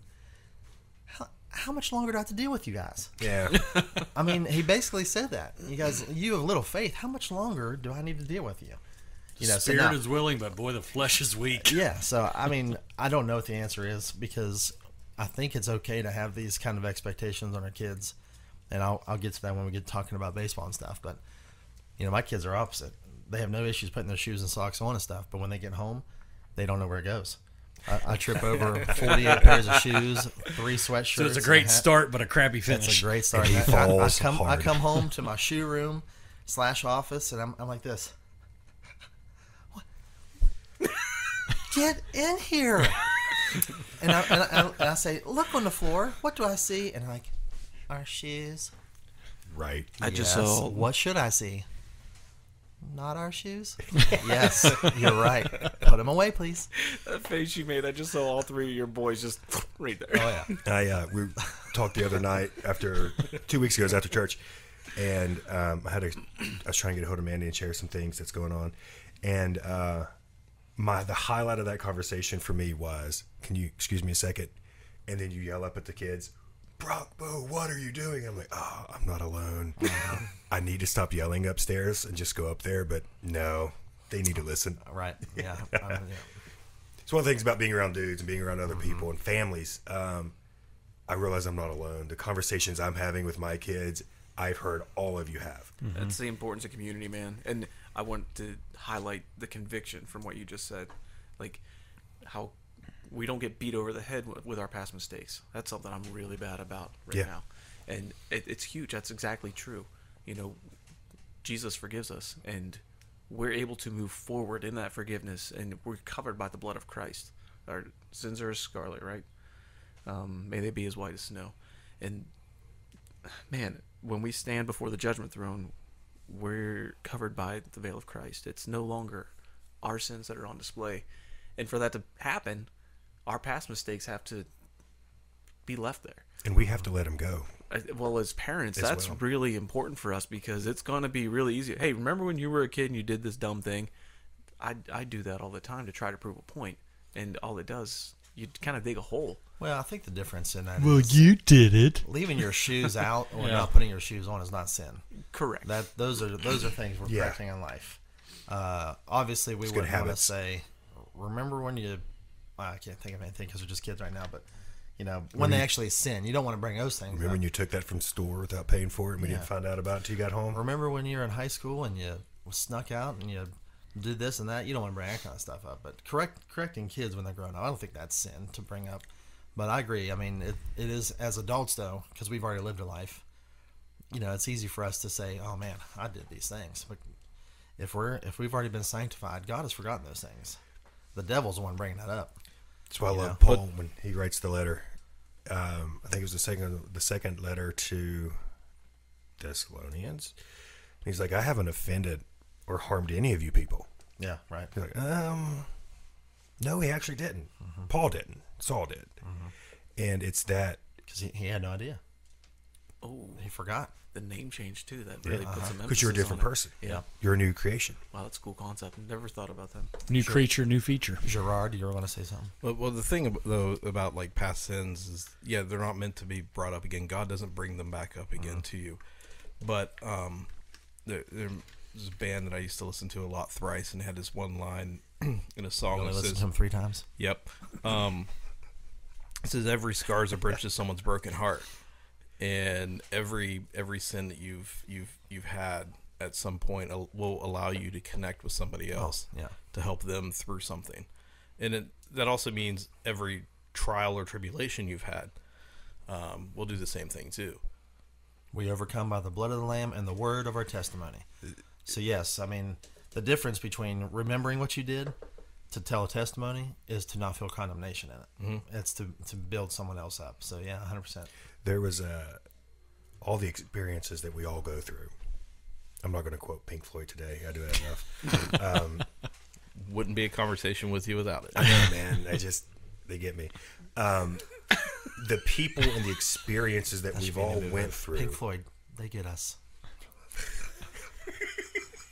D: how, "How much longer do I have to deal with you guys?"
A: Yeah,
D: I mean, he basically said that. You guys, you have little faith. How much longer do I need to deal with you? You know, so
C: Spirit
D: now-
C: is willing, but boy, the flesh is weak.
D: yeah. So I mean, I don't know what the answer is because I think it's okay to have these kind of expectations on our kids, and I'll I'll get to that when we get talking about baseball and stuff. But you know, my kids are opposite. They have no issues putting their shoes and socks on and stuff, but when they get home, they don't know where it goes. I, I trip over forty-eight pairs of shoes, three sweatshirts.
C: So it's a great
D: hat.
C: start, but a crappy finish.
D: It's a great start.
A: And he
D: I- I, I
A: falls
D: come I come home to my shoe room slash office, and I'm, I'm like this. Get in here! and, I, and, I, and I say, look on the floor. What do I see? And I'm like, our shoes.
A: right.
E: I just
D: Yes.
E: saw.
D: What should I see? Not our shoes. yes, you're right. Put them away, please.
E: That face you made, I just saw all three of your boys just right there.
D: Oh yeah.
A: I uh, we talked the other night after two weeks ago. It was after church, and um, I had a I was trying to get a hold of Mandy and share some things that's going on, and uh, my the highlight of that conversation for me was, "Can you excuse me a second? And then you yell up at the kids, "Brock, Bo, what are you doing?" I'm like, "Oh, I'm not alone. I need to stop yelling upstairs and just go up there." But no, they need to listen.
D: Right. Yeah. Um, yeah.
A: It's one of the things about being around dudes and being around other people and families. Um, I realize I'm not alone. The conversations I'm having with my kids, I've heard all of you have.
E: That's the importance of community, man. And I want to highlight the conviction from what you just said, like how we don't get beat over the head with, our past mistakes. That's something I'm really bad about right
A: Yeah.
E: now, and it, it's huge. That's exactly true. You know, Jesus forgives us, and we're able to move forward in that forgiveness, and we're covered by the blood of Christ. Our sins are as scarlet, right? Um, may they be as white as snow. And man, when we stand before the judgment throne, we're covered by the veil of Christ. It's no longer our sins that are on display. And for that to happen, our past mistakes have to be left there.
A: And we have to let them go.
E: Well, as parents,
A: As
E: that's
A: well.
E: really important for us because it's going to be really easy. Hey, remember when you were a kid and you did this dumb thing? I, I do that all the time to try to prove a point, and all it does, you kind of dig a hole.
D: Well, I think the difference in that
C: Well,
D: is
C: you did it.
D: leaving your shoes out or
C: Yeah.
D: not putting your shoes on is not sin.
E: Correct.
D: That those are those are things we're
A: Yeah.
D: correcting in life. Uh, obviously, we wouldn't want to say, "Remember when you?" I can't think of anything because we're just kids right now. But you know, when they actually sin, you don't want to bring those things.
A: Remember
D: up.
A: when you took that from store without paying for it and we
D: Yeah.
A: didn't find out about it until you got home?
D: Remember when you were in high school and you snuck out and you did this and that? You don't want to bring that kind of stuff up. But correct correcting kids when they're growing up, I don't think that's sin to bring up. But I agree. I mean, it, it is as adults though, because we've already lived a life. You know, it's easy for us to say, "Oh man, I did these things." But if we're if we've already been sanctified, God has forgotten those things. The devil's the one bringing that up.
A: That's why I love
D: know,
A: Paul when he writes the letter. Um, I think it was the second the second letter to Thessalonians. He's like, I haven't offended or harmed any of you people.
D: Yeah, right.
A: He's like, um, no, he actually didn't. Paul didn't. Saul did. And it's that
D: Because he, he had no idea.
E: oh,
D: He forgot.
E: the name change too. That really puts some emphasis
A: because you're a different
E: on it.
A: person.
E: Yeah.
A: You're a new creation.
E: Wow, that's a cool concept. Never thought about that.
C: New creature, new feature.
D: Gerard, you were going to say something?
B: Well, well, the thing ab- though about like past sins is, yeah, they're not meant to be brought up again. God doesn't bring them back up again to you. But um, there, there's a band that I used to listen to a lot, Thrice, and had this one line in a song
D: You
B: that
D: only listened
B: says,
D: to him three times.
B: Yep. Um, it says every scar is a bridge to someone's broken heart, and every every sin that you've you've you've had at some point will allow you to connect with somebody else
D: yeah.
B: to help them through something, and it, that also means every trial or tribulation you've had um, will do the same thing too.
D: We overcome by the blood of the Lamb and the word of our testimony. So, yes, I mean, the difference between remembering what you did to tell a testimony is to not feel condemnation in it. It's to, to build someone else up. So, yeah, 100%.
A: There was uh, all the experiences that we all go through. I'm not going to quote Pink Floyd today. I do that enough. um,
B: Wouldn't be a conversation with you without it.
A: I know, man. I just they get me. Um, the people and the experiences that we've all went through.
D: Pink Floyd, they get us.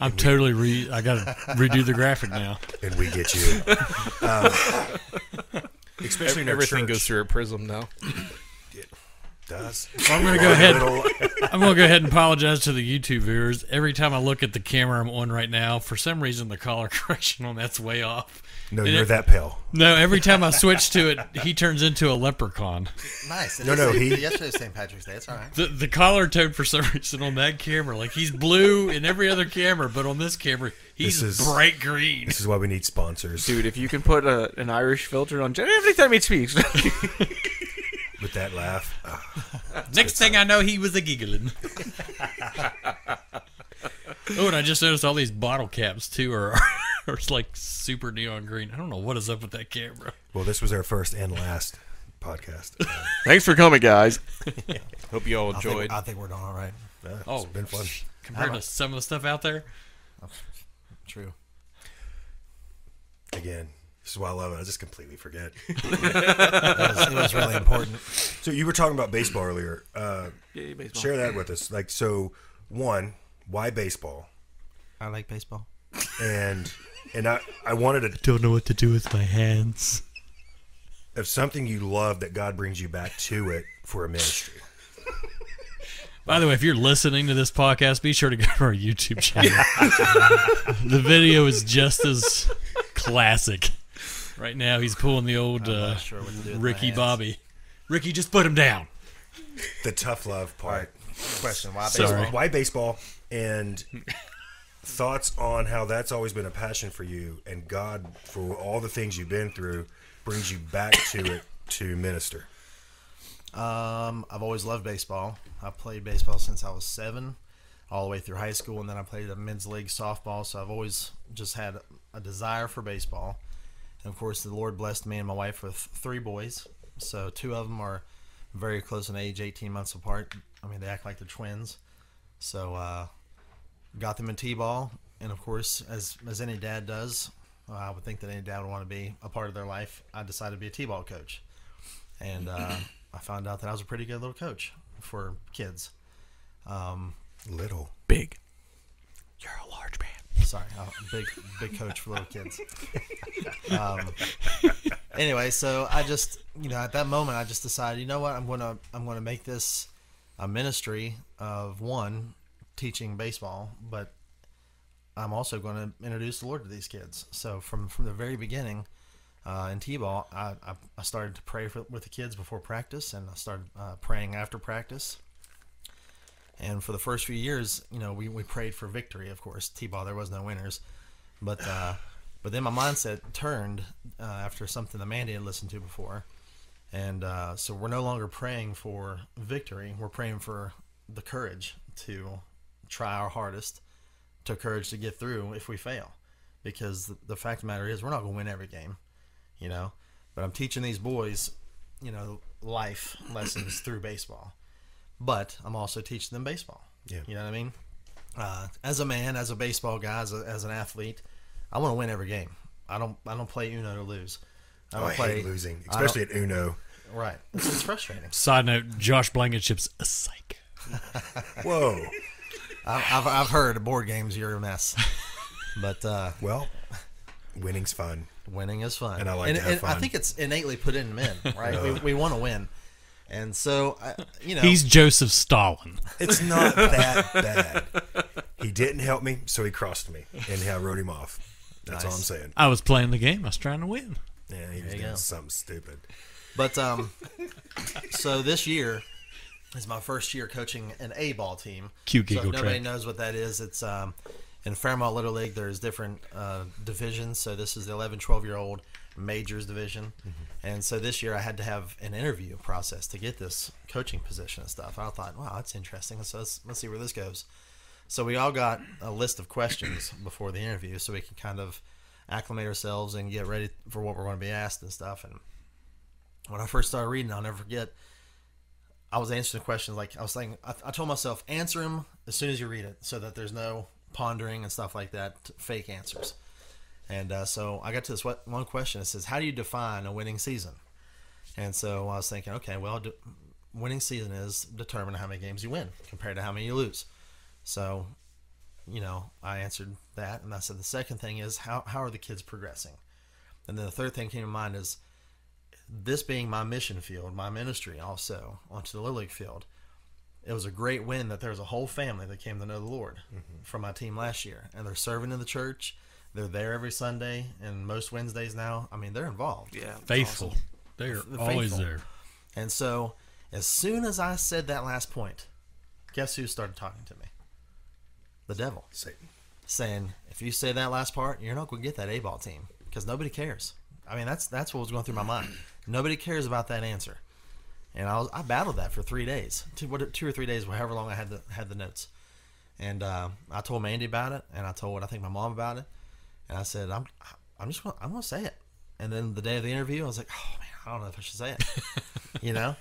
C: I'm totally re. I got to redo the graphic now.
A: and we get you. Um, especially in
B: Everything
A: church.
B: goes through a prism now.
A: Does
C: I'm gonna go ahead. I'm gonna go ahead and apologize to the YouTube viewers. Every time I look at the camera I'm on right now, for some reason the color correction on that's way off.
A: No,
C: And
A: you're
C: it-
A: that pale.
C: No, every time I switch to it, he turns into a leprechaun.
D: Nice.
A: No, no, he-
D: Yesterday's St. Patrick's Day. It's all right.
C: The the collar tone for some reason on that camera, like he's blue in every other camera, but on this camera he's
A: This is-
C: bright green.
A: This is why we need sponsors.
E: Dude, if you can put a, an Irish filter on Jen- every time he speaks,
A: With that laugh, Ah,
C: Next thing I know, he was a giggling. oh, and I just noticed all these bottle caps too are are like super neon green. I don't know what is up with that camera.
A: well, this was our first and last podcast. Uh,
E: thanks for coming, guys.
B: Hope you all
D: I
B: enjoyed.
D: think, I think we're doing all right.
A: uh,
C: Oh,
A: it's been fun.
C: Compared to some of the stuff out there,
D: True.
A: Again, this is why I love it. I just completely forget.
D: It was, it was really important.
A: So you were talking about baseball earlier. Uh,
E: Yay, baseball.
A: share that with us. Like, so one, why baseball?
D: I like baseball.
A: And and I I wanted to I
C: don't know what to do with my hands.
A: of something you love that God brings you back to it for a ministry.
C: By the way, if you're listening to this podcast, be sure to go to our YouTube channel. the video is just as classic. Right now, he's pulling the old uh,
D: sure what to do with my
C: Ricky. Bobby. Ricky, just put him down.
A: The tough love part.
D: Question: Why
C: Sorry.
D: baseball?
A: Why baseball? And thoughts on how that's always been a passion for you, and God, for all the things you've been through, brings you back to it to minister.
D: Um, I've always loved baseball. I played baseball since I was seven, all the way through high school, and then I played a men's league softball. So I've always just had a desire for baseball. And of course, the Lord blessed me and my wife with three boys. So two of them are very close in age, 18 months apart. I mean, they act like they're twins. So uh, got them in t-ball, and of course, as as any dad does, uh, I would think that any dad would want to be a part of their life. I decided to be a t-ball coach, and uh, I found out that I was a pretty good little coach for kids. Um,
A: Little.
B: Big. You're a large man.
D: sorry, uh, big big coach for little kids. Um, anyway, so I just you know at that moment I just decided you know what I'm gonna I'm gonna make this a ministry of one teaching baseball, but I'm also going to introduce the Lord to these kids. So from from the very beginning. Uh, in t-ball, I, I, I started to pray for, with the kids before practice, and I started uh, praying after practice. And for the first few years, you know, we, we prayed for victory. Of course, t-ball there was no winners, but uh, but then my mindset turned uh, after something that Mandy had listened to before, and uh, so we're no longer praying for victory. We're praying for the courage to try our hardest, to courage to get through if we fail, because the, the fact of the matter is we're not going to win every game, you know. But I'm teaching these boys, you know, life lessons through baseball but I'm also teaching them baseball.
A: Yeah.
D: You know what I mean? Uh, as a man, as a baseball guy, as, a, as an athlete, I want to win every game. I don't. I don't play Uno to lose. I
A: Oh,
D: don't
A: I
D: play
A: hate losing, especially at Uno.
D: right. It's, it's frustrating.
C: Side note: Josh Blankenship's a psycho.
A: Whoa.
D: I, I've I've heard board games you're a mess, but uh,
A: Well, winning's fun.
D: winning is fun,
A: And I like
D: and,
A: to have
D: and I think it's innately put in men, right? we we want to win, and so I, you know
C: He's Joseph Stalin.
A: It's not that bad. He didn't help me, so he crossed me, and I wrote him off. That's all I'm saying.
C: I was playing the game. I was trying to win.
A: Yeah, he was doing
D: go.
A: something stupid.
D: But um, so this year is my first year coaching an A ball team.
C: Cute
D: so if nobody
C: track.
D: knows what that is. It's um, in Fairmont Little League. There's different uh, divisions. So this is the 11, 12 year old majors division, and so this year I had to have an interview process to get this coaching position and stuff. I thought, wow, that's interesting. So let's let's see where this goes. So we all got a list of questions before the interview, so we can kind of acclimate ourselves and get ready for what we're going to be asked and stuff. And when I first started reading, I'll never forget. I was answering the questions like I was saying. I, I told myself answer them as soon as you read it, so that there's no pondering and stuff like that, fake answers. And uh, so I got to this one question. It says, "How do you define a winning season?" And so I was thinking, okay, well, d- winning season is determine how many games you win compared to how many you lose. So, you know, I answered that, and I said the second thing is how how are the kids progressing? And then the third thing came to mind is this being my mission field, my ministry also onto the Little League field. It was a great win that there was a whole family that came to know the Lord mm-hmm. from my team last year, and they're serving in the church. They're there every Sunday and most Wednesdays now. I mean, they're involved.
E: Yeah,
C: Faithful.
E: awesome.
C: They're
D: The
C: always
D: faithful.
C: there.
D: And so, as soon as I said that last point, guess who started talking to me? The devil,
A: Satan.
D: saying, "If you say that last part, you're not going to get that A ball team because nobody cares." I mean, that's that's what was going through my mind. Nobody cares about that answer, and I was I battled that for three days, two what two or three days, however long I had the had the notes. And uh, I told Mandy about it, and I told I think my mom about it, and I said I'm I'm just gonna, I'm going to say it. And then the day of the interview, I was like, oh man, I don't know if I should say it, you know,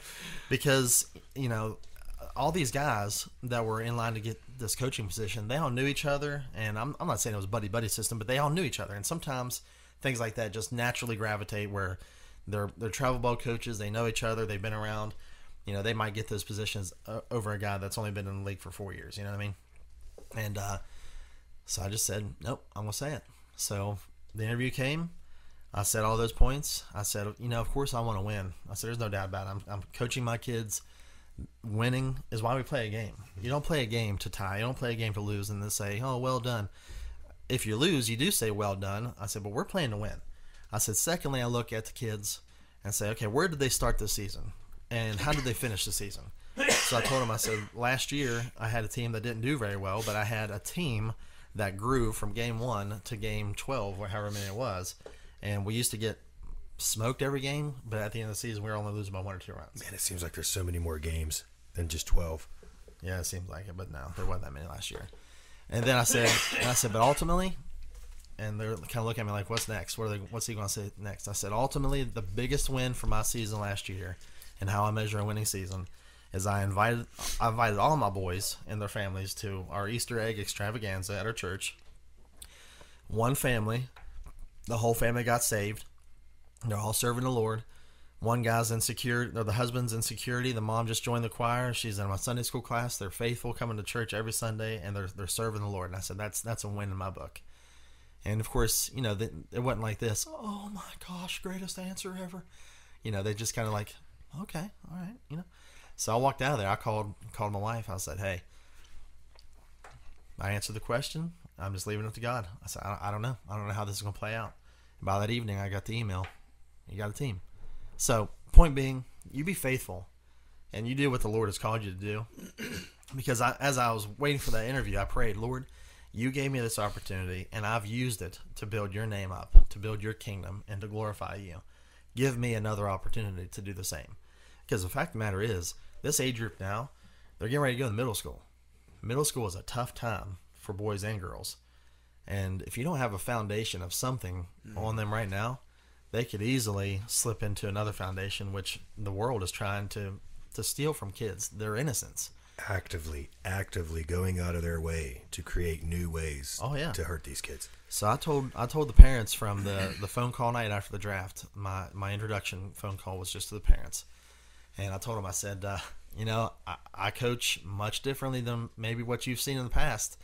D: because you know all these guys that were in line to get this coaching position, they all knew each other, and I'm I'm not saying it was a buddy buddy system, but they all knew each other, and sometimes things like that just naturally gravitate where they're they're travel ball coaches, they know each other, they've been around, you know, they might get those positions uh, over a guy that's only been in the league for four years, you know what I mean? And uh, so I just said, nope, I'm gonna say it. So the interview came. I said all those points. I said, you know, of course I want to win. I said, there's no doubt about it. I'm, I'm coaching my kids. Winning is why we play a game. You don't play a game to tie. You don't play a game to lose and then say, oh, well done. If you lose, you do say, well done. I said, but we're playing to win. I said, secondly, I look at the kids and say, okay, where did they start this season? And how did they finish the season? So I told him, I said, last year I had a team that didn't do very well, but I had a team that grew from game one to game 12, or however many it was. And we used to get smoked every game, but at the end of the season, we were only losing by one or two runs.
A: Man, it seems like there's so many more games than just 12.
D: Yeah, it seems like it, but no, there wasn't that many last year. And then I said, and I said, but ultimately, and they're kind of looking at me like, "What's next? What they? What's he going to say next?" I said, ultimately, the biggest win for my season last year, and how I measure a winning season, is I invited I invited all my boys and their families to our Easter egg extravaganza at our church. One family, the whole family got saved. They're all serving the Lord. one guy's insecure, or the husband's in security. The mom just joined the choir. She's in my Sunday school class. They're faithful, coming to church every Sunday, and they're they're serving the Lord. And I said, that's that's a win in my book. And of course, you know, the, it wasn't like this. Oh my gosh, greatest answer ever. You know, they just kind of like, okay, all right, you know. So I walked out of there. I called called my wife. I said, hey, I answered the question. I'm just leaving it to God. I said, I, I don't know. I don't know how this is going to play out. And by that evening, I got the email. You got a team. So, point being, you be faithful and you do what the Lord has called you to do. because I, as I was waiting for that interview, I prayed, Lord, you gave me this opportunity and I've used it to build your name up, to build your kingdom, and to glorify you. Give me another opportunity to do the same. Because the fact of the matter is, this age group now, they're getting ready to go to middle school. Middle school is a tough time for boys and girls. And if you don't have a foundation of something mm-hmm. on them right now, they could easily slip into another foundation, which the world is trying to, to steal from kids their innocence.
A: Actively, actively going out of their way to create new ways
D: Oh, yeah.
A: to hurt these kids.
D: So I told I told the parents from the, the phone call night after the draft. My my introduction phone call was just to the parents, and I told them I said, uh, you know, I, I coach much differently than maybe what you've seen in the past.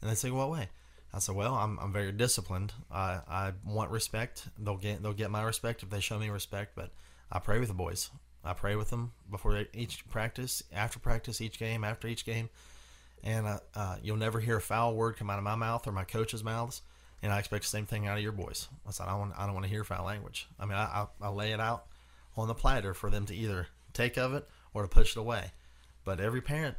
D: And they say, what way? I said, well, I'm, I'm very disciplined. I, I want respect. They'll get they'll get my respect if they show me respect. But I pray with the boys. I pray with them before each practice, after practice, each game, after each game. And uh, uh, you'll never hear a foul word come out of my mouth or my coach's mouths. And I expect the same thing out of your boys. I said, I don't want, I don't want to hear foul language. I mean, I, I, I lay it out on the platter for them to either take of it or to push it away. But every parent,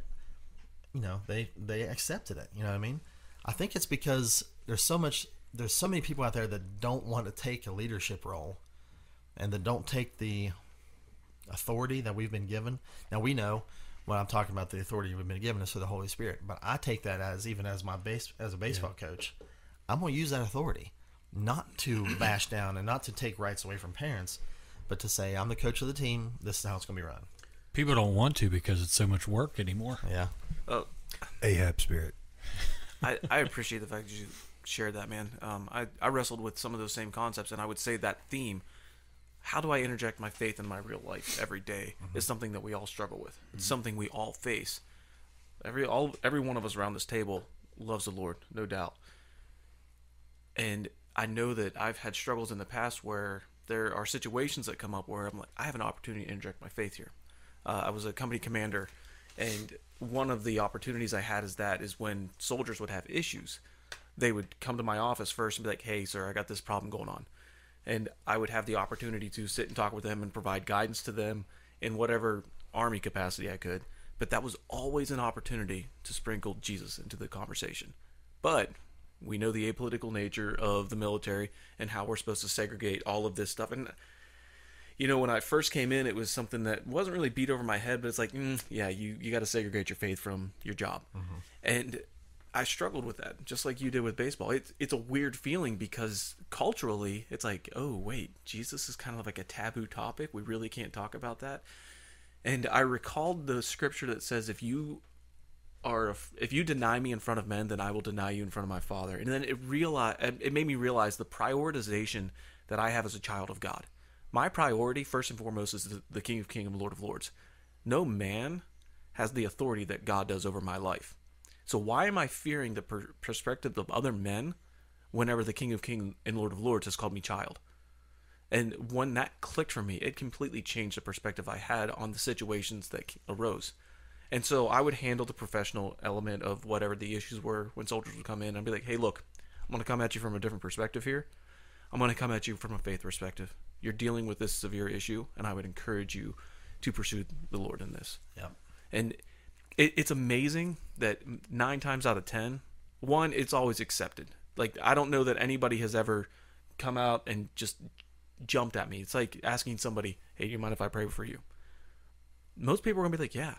D: you know, they they accepted it. You know what I mean? I think it's because there's so much, there's so many people out there that don't want to take a leadership role, and that don't take the authority that we've been given. Now we know when I'm talking about the authority we've been given is for the Holy Spirit, but I take that as even as my base as a baseball coach, I'm going to use that authority not to bash down and not to take rights away from parents, but to say I'm the coach of the team. This is how it's going to be run.
C: People don't want to because it's so much work anymore.
D: Yeah.
E: Oh,
A: Ahab spirit.
E: I, I appreciate the fact that you shared that, man. Um, I, I wrestled with some of those same concepts, and I would say that theme, how do I interject my faith in my real life every day, is something that we all struggle with. It's something we all face. Every all every one of us around this table loves the Lord, no doubt. And I know that I've had struggles in the past where there are situations that come up where I'm like, I have an opportunity to inject my faith here. Uh, I was a company commander, and one of the opportunities I had is that is when soldiers would have issues, they would come to my office first and be like, "Hey, sir, I got this problem going on," and I would have the opportunity to sit and talk with them and provide guidance to them in whatever army capacity I could. But that was always an opportunity to sprinkle Jesus into the conversation. But we know the apolitical nature of the military and how we're supposed to segregate all of this stuff. And you know, when I first came in, it was something that wasn't really beat over my head, but it's like, mm, yeah, you you got to segregate your faith from your job, and I struggled with that, just like you did with baseball. It's it's a weird feeling because culturally, it's like, oh wait, Jesus is kind of like a taboo topic. We really can't talk about that. And I recalled the scripture that says, if you are if you deny me in front of men, then I will deny you in front of my Father. And then it realized it made me realize the prioritization that I have as a child of God. My priority, first and foremost, is the, the King of Kings and Lord of Lords. No man has the authority that God does over my life. So why am I fearing the per- perspective of other men whenever the King of Kings and Lord of Lords has called me child? And when that clicked for me, it completely changed the perspective I had on the situations that arose. And so I would handle the professional element of whatever the issues were when soldiers would come in. I'd be like, hey, look, I'm going to come at you from a different perspective here. I'm going to come at you from a faith perspective. You're dealing with this severe issue, and I would encourage you to pursue the Lord in this.
D: Yep.
E: And it, it's amazing that nine times out of ten, one, it's always accepted. Like I don't know that anybody has ever come out and just jumped at me. It's like asking somebody, "Hey, you mind if I pray for you?" Most people are gonna be like, "Yeah,"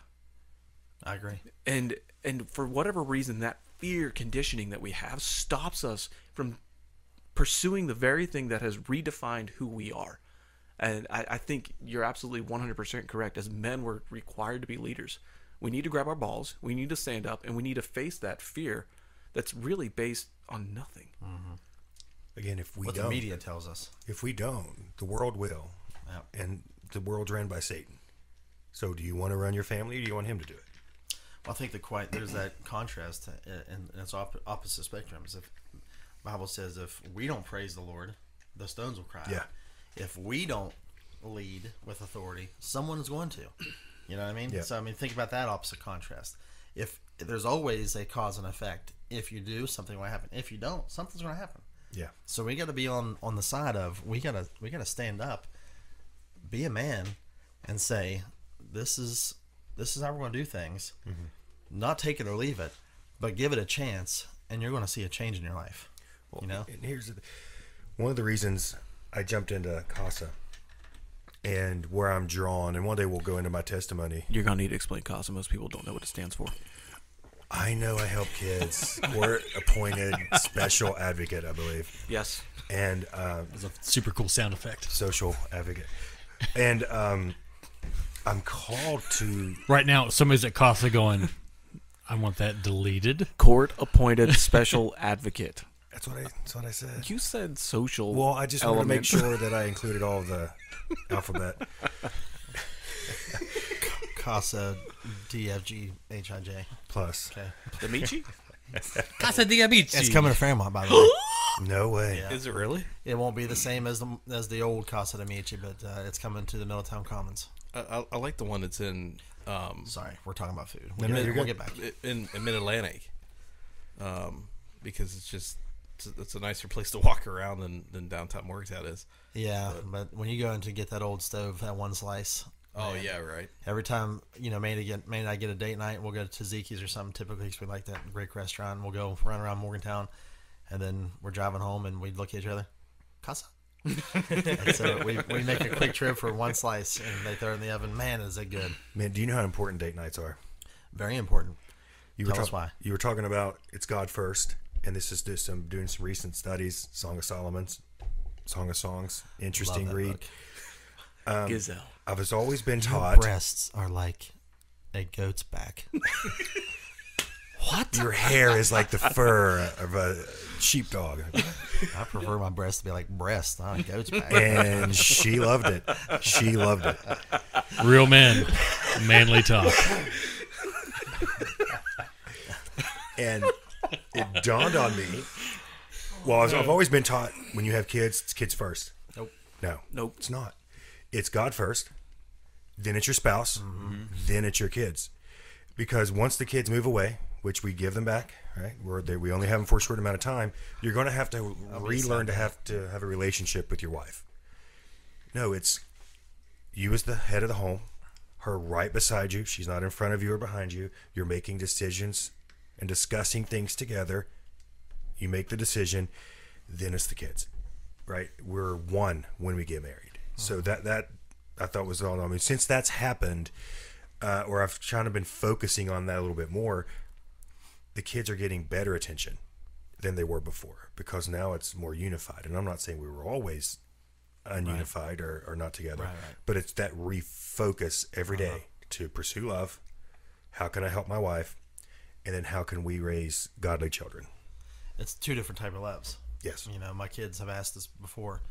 D: I agree.
E: and and for whatever reason, that fear conditioning that we have stops us from pursuing the very thing that has redefined who we are. And I, I think you're absolutely 100% correct. As men, we're required to be leaders. We need to grab our balls, we need to stand up, and we need to face that fear that's really based on nothing.
A: Again, if we
D: What
A: don't,
D: the media tells us.
A: if we don't, the world will.
D: Yep.
A: And the world's ran by Satan. So do you want to run your family, or do you want him to do it?
D: Well, I think the quite there's that contrast, uh, and it's op- opposite spectrums. If Bible says if we don't praise the Lord, the stones will cry.
A: Yeah.
D: If we don't lead with authority, someone is going to. You know what I mean?
A: Yeah.
D: So I mean, think about that opposite contrast. If there's always a cause and effect. If you do, something will happen. If you don't, something's going to happen.
A: Yeah.
D: So we got to be on on the side of we got to we got to stand up, be a man, and say this is this is how we're going to do things. Mm-hmm. Not take it or leave it, but give it a chance, and you're going to see a change in your life. you know,
A: And here's the, one of the reasons I jumped into CASA and where I'm drawn, and one day we'll go into my testimony.
E: You're gonna need to explain CASA. Most people don't know what it stands for.
A: I know I help kids. Court appointed special advocate, I believe,
E: Yes.
A: and um,
C: It's a super cool sound effect.
A: social advocate. And um, I'm called to
C: Right now, somebody's at CASA going, I want that deleted.
E: Court appointed special advocate.
A: That's what I. That's what I said.
E: You said social.
A: Well, I just want to make sure that I included all of the alphabet.
D: Casa D F G H I J.
A: Plus,
D: Okay,
E: Demichi?
C: Casa D'Amici.
D: it's coming to Fairmont, by the way.
A: no way.
D: Yeah.
E: Is it really?
D: It won't be the same as the as the old Casa D'Amici, but uh, it's coming to the Middletown Commons.
B: I, I, I like the one that's in um,
D: Sorry, we're talking about food. We'll,
A: no,
D: get,
A: you're
D: we'll get back.
B: in, in Mid Atlantic, um, because it's just it's a, it's a nicer place to walk around than, than downtown Morgantown is.
D: Yeah, but when you go in to get that old stove, that one slice.
B: Oh
D: man,
B: yeah, right.
D: Every time you know, May get May and I get a date night, we'll go to Tzatziki's or something. Typically, because we like that great restaurant. We'll go run around Morgantown, and then we're driving home, and we look at each other, casa. so we, we make a quick trip for one slice, and they throw it in the oven. Man, is it good!
A: Man, do you know how important date nights are?
D: Very important.
A: You
D: Tell
A: were
D: us why.
A: You were talking about it's God first, and this is just some doing some recent studies. Song of Solomon's, Song of Songs, interesting
D: Love that
A: read.
D: book.
E: Um, Gazelle.
A: I've always been
D: Your
A: taught
D: breasts are like a goat's back. what?
A: your hair is like the fur of a sheepdog,
D: I prefer my breasts to be like breasts, not a goat's back.
A: and she loved it. She loved it.
C: Real men, manly talk.
A: and it dawned on me. Well, I've I've always been taught when you have kids, it's kids first.
D: Nope.
A: No,
E: Nope.
A: it's not. It's God first, then it's your spouse, then it's your kids. Because once the kids move away, which we give them back, right? They, we only have them for a short amount of time. You're going to have to relearn to have to have a relationship with your wife. No, it's you as the head of the home, her right beside you. She's not in front of you or behind you. You're making decisions and discussing things together. You make the decision, then it's the kids, right? We're one when we get married. So that that I thought was all. I mean, since that's happened, uh, or I've kind of been focusing on that a little bit more. The kids are getting better attention than they were before because now it's more unified. And I'm not saying we were always ununified or, or not together,
D: Right, right.
A: but it's that refocus every day to pursue love. How can I help my wife? And then how can we raise godly children?
D: It's two different type of loves.
A: Yes.
D: You know, my kids have asked this before.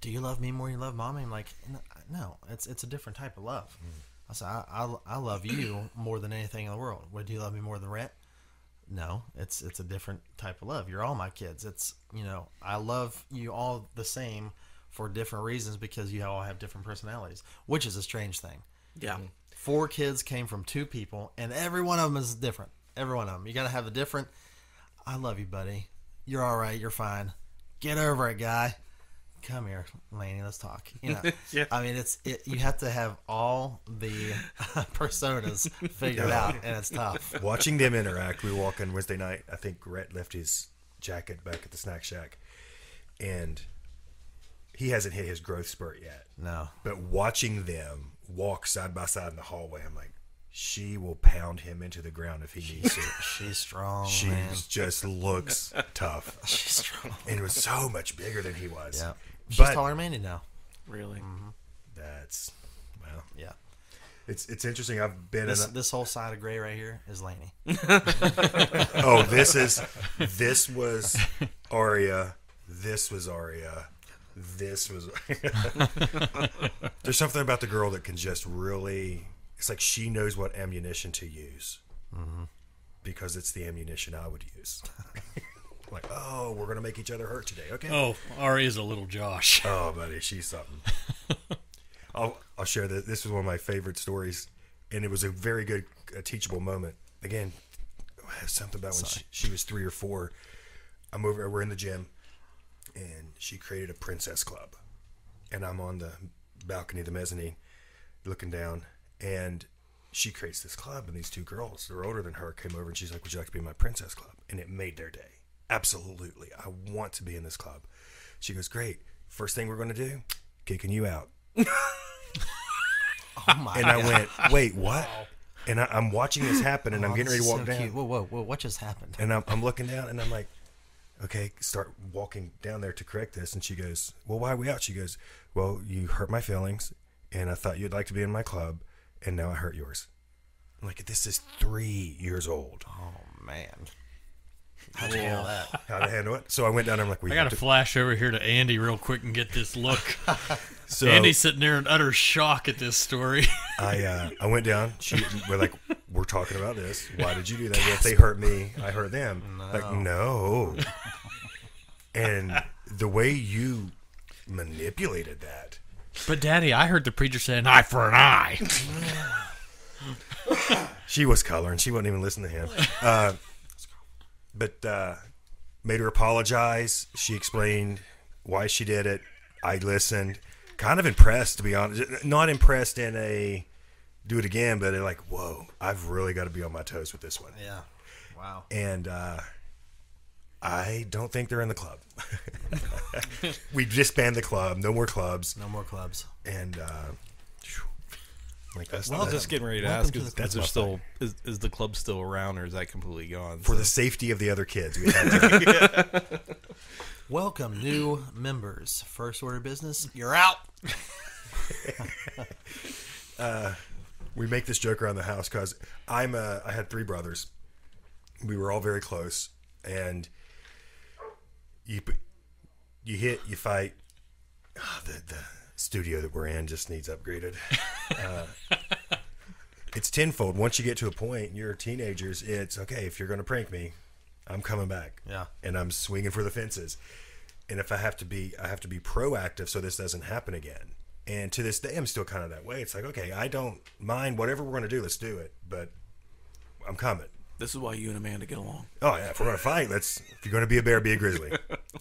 D: Do you love me more than you love mommy? I'm like, "No, no, it's it's a different type of love. Mm. I said, I, I, I love you more than anything in the world. Would you love me more than rent? No, it's it's a different type of love. You're all my kids. It's you know, I love you all the same for different reasons because you all have different personalities, which is a strange thing.
E: Yeah.
D: Four kids came from two people, and every one of them is different. Every one of them. You got to have the different. I love you, buddy. You're all right. You're fine. Get over it, guy. Come here, Laney. Let's talk. You know,
E: Yeah.
D: I mean, it's it, you have to have all the uh, personas figured out, and it's tough.
A: Watching them interact, we walk walking Wednesday night. I think Rhett left his jacket back at the snack shack, and he hasn't hit his growth spurt yet.
D: No,
A: But watching them walk side by side in the hallway, I'm like, she will pound him into the ground if he needs to.
D: she's strong,
A: She
D: man.
A: just looks tough,
D: She's strong.
A: and was so much bigger than he was.
D: Yeah, she's
A: But
D: taller than Mandy now.
E: Really? Mm-hmm.
A: that's well,
D: Yeah.
A: it's it's interesting. I've been
D: This
A: in. A,
D: this whole side of gray right here is Laney.
A: oh, this is this was Aria. This was Aria. this was. There's something about the girl that can just really. It's like she knows what ammunition to use, because it's the ammunition I would use. like, oh, we're gonna make each other hurt today. Okay.
C: Oh, Ari is a little Josh.
A: Oh, buddy, she's something. I'll I'll share that. This was one of my favorite stories, and it was a very good, uh, teachable moment. Again, something about when she, she was three or four. I'm over. We're in the gym, and she created a princess club, and I'm on the balcony, of the mezzanine, looking down, and she creates this club, and these two girls, they're older than her, came over, and she's like, "Would you like to be in my princess club?" And it made their day. Absolutely, I want to be in this club. She goes, "Great. First thing we're going to do, kicking you out."
D: Oh my
A: And I went, "Wait, what?" And I, I'm watching this happen, and I'm
D: Oh,
A: getting ready to walk
D: so
A: down.
D: cute. Whoa, whoa, whoa! What just happened?
A: And I'm, I'm looking down and I'm like, okay, start walking down there to correct this. And she goes, well, why are we out? She goes, well, you hurt my feelings and I thought you'd like to be in my club and now I hurt yours. I'm like, this is three years old.
D: Oh man, How to handle that?
A: How to handle it? So I went down. I'm like, we
C: I got to
A: to.
C: flash over here to Andy real quick and get this look.
A: So
C: Andy's sitting there in utter shock at this story.
A: I uh, I went down. She we're like, we're talking about this. Why did you do that? Well, if they hurt me, I hurt them. Like no. And the way you manipulated that.
C: But Daddy, I heard the preacher say an eye for an eye.
A: She was coloring. She wouldn't even listen to him. Uh, but uh, made her apologize. She explained why she did it. I listened. Kind of impressed, to be honest. Not impressed in a do it again, but like, whoa, I've really got to be on my toes with this one.
D: Yeah. Wow.
A: And uh, I don't think they're in the club. we disbanded the club. No more clubs.
D: No more clubs.
A: And uh, like that's,
B: I was just getting ready to ask:
D: to
B: is,
D: the
B: is there
A: club.
B: still is, is the club still around, or is that completely gone?
A: for
B: So-
A: the safety of the other kids. We had to,
D: Welcome, new members. First order of business. You're out.
A: we make this joke around the house because I'm uh, I had three brothers. We were all very close, and you you hit, you fight. Ah, the the studio that we're in just needs upgraded. Uh, it's tenfold. Once you get to a point, you're teenagers. It's okay if you're going to prank me, I'm coming back.
D: Yeah.
A: and I'm swinging for the fences. And if I have to be, I have to be proactive so this doesn't happen again. And to this day, I'm still kind of that way. It's like, okay, I don't mind whatever we're going to do. Let's do it. But I'm coming.
E: This is why you and Amanda get along.
A: Oh yeah, if we're to fight, let's. If you're going to be a bear, be a grizzly.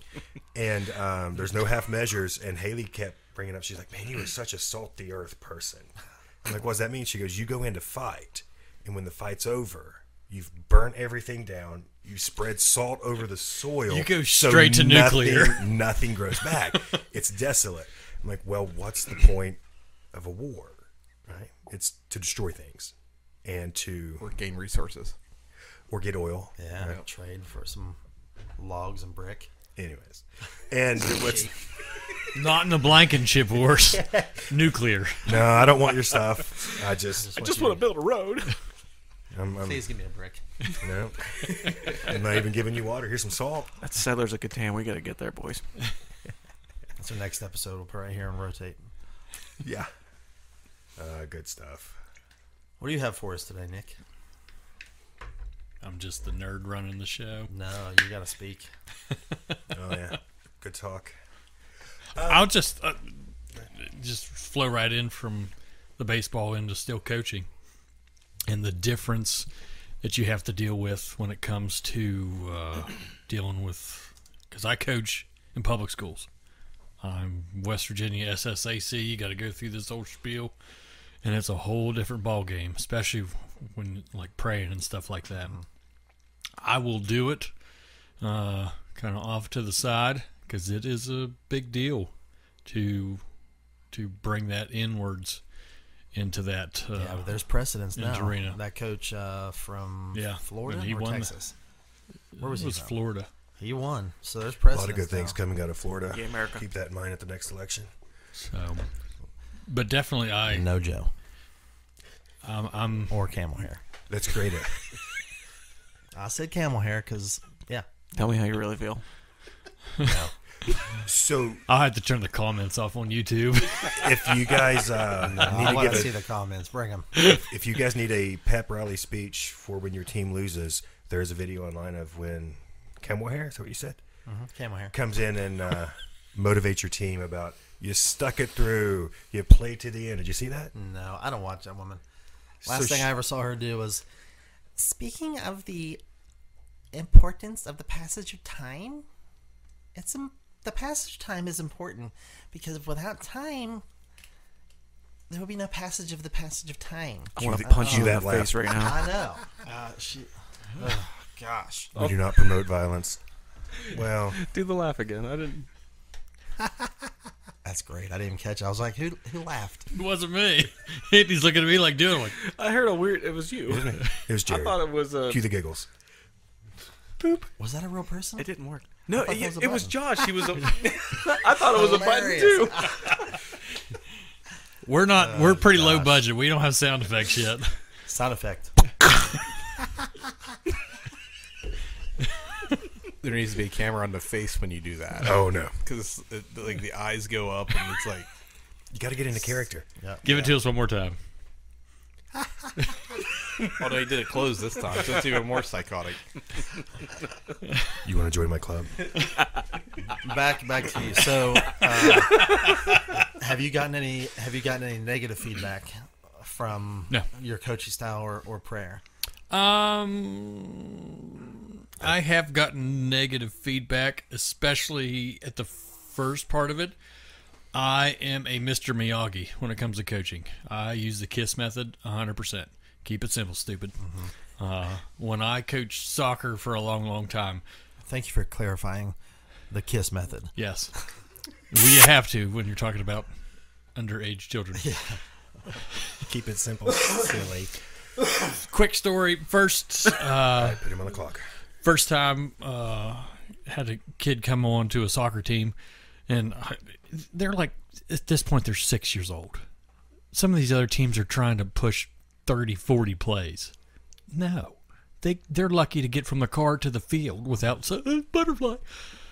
A: and um, there's no half measures. And Haley kept bringing up. She's like, man, you were such a salt the earth person. I'm like, what does that mean? She goes, you go in to fight, and when the fight's over, you've burnt everything down. You spread salt over the soil.
C: You go
A: so
C: straight to
A: nothing-
C: nuclear.
A: Nothing grows back. it's desolate. I'm like, well, what's the point of a war? Right? It's to destroy things and to
B: or gain resources.
A: Or get oil.
D: Yeah. Trade for some logs and brick.
A: Anyways, and what's
C: Not in the Blankenship Wars. Nuclear.
A: no, I don't want your stuff. I just,
E: I just want to build a road.
A: I'm, I'm
D: Please give me a brick.
A: no, I'm not even giving you water. Here's some salt.
E: That's Settlers of Catan. We got to get there, boys.
D: That's our next episode. We'll put right here and rotate.
A: Yeah, uh, good stuff.
D: What do you have for us today, Nick?
C: I'm just the nerd running the show.
D: No, you got to speak.
A: Oh yeah, good talk.
C: I'll just uh, just flow right in from the baseball into still coaching, and the difference that you have to deal with when it comes to uh, dealing with because I coach in public schools. I'm West Virginia SSAC. You got to go through this whole spiel, and it's a whole different ball game, especially when like praying and stuff like that. I will do it uh, kind of off to the side because it is a big deal to to bring that inwards into that. Uh,
D: Yeah, but there's precedence
C: in
D: now.
C: Torino.
D: That coach uh, from
C: Yeah,
D: Florida
C: he
D: or
C: won the-
D: Texas. Where was
C: it
D: he
C: was
D: from?
C: Florida.
D: He won. So there's
A: A lot of good things
D: now.
A: coming out of Florida.
E: Yeah, America.
A: Keep that in mind at the next election.
C: So, but definitely, I
D: No Joe
C: I'm, I'm
D: or camel hair.
A: Let's create it.
D: I said camel hair because yeah,
E: Tell me how you really feel.
A: So
C: I'll have to turn the comments off on YouTube.
A: if you guys uh,
D: I
A: need
D: want
A: to
D: to see
A: a,
D: the comments. Bring them.
A: if you guys need a pep rally speech for when your team loses, there is a video online of when Camel Hair, is that what you said?
D: Camel hair.
A: Comes in and uh, motivates your team about you stuck it through, you played to the end. Did you see that?
D: No, I don't watch that woman. Last
A: So
D: thing
A: sh-
D: I ever saw her do was speaking of the importance of the passage of time. It's im- the passage of time is important because without time, there would be no passage of the passage of time.
E: I want to punch you in the
A: that
E: face
A: laugh.
E: right now.
D: I know. Uh, she. Oh, gosh.
A: We do not promote violence. Well,
E: Do the laugh again. I didn't.
D: That's great. I didn't even catch it. I was like, who who laughed?
C: it wasn't me. He's looking at me like doing like
E: I heard a weird. It was you.
A: it was
E: I
A: Jared.
E: thought it was a.
A: Cue the giggles. Poop.
D: Was that a real person?
E: It didn't work. No,
D: thought
E: it,
D: was
E: it was. Josh. He was a. I thought it was a button too.
C: we're not uh, we're pretty low budget. We don't have sound effects yet.
D: Sound effect.
B: There needs to be a camera on the face when you do that.
A: Oh no,
B: Because like the eyes go up and it's like
A: you got to get into character.
D: Yeah.
C: Give it to us one more time.
B: although he did it closed this time, so it's even more psychotic.
A: You want to join my club?
D: back back to you. So, uh, have you gotten any have you gotten any negative feedback from
C: No.
D: your coaching style or, or prayer?
C: Um, I have gotten negative feedback, especially at the first part of it. I am a Mr. Miyagi when it comes to coaching. I use the KISS method 100%. Keep it simple, stupid. Uh, when I coached soccer for a long, long time,
D: Thank you for clarifying the KISS method.
C: yes, we have to when you're talking about underage children. Yeah.
A: Keep it simple, silly.
C: Quick story. First, uh,
A: Put him on the clock.
C: first time uh, had a kid come on to a soccer team, and I- they're like at this point they're six years old. Some of these other teams are trying to push 30, 40 plays. No, they they're lucky to get from the car to the field without uh, butterfly.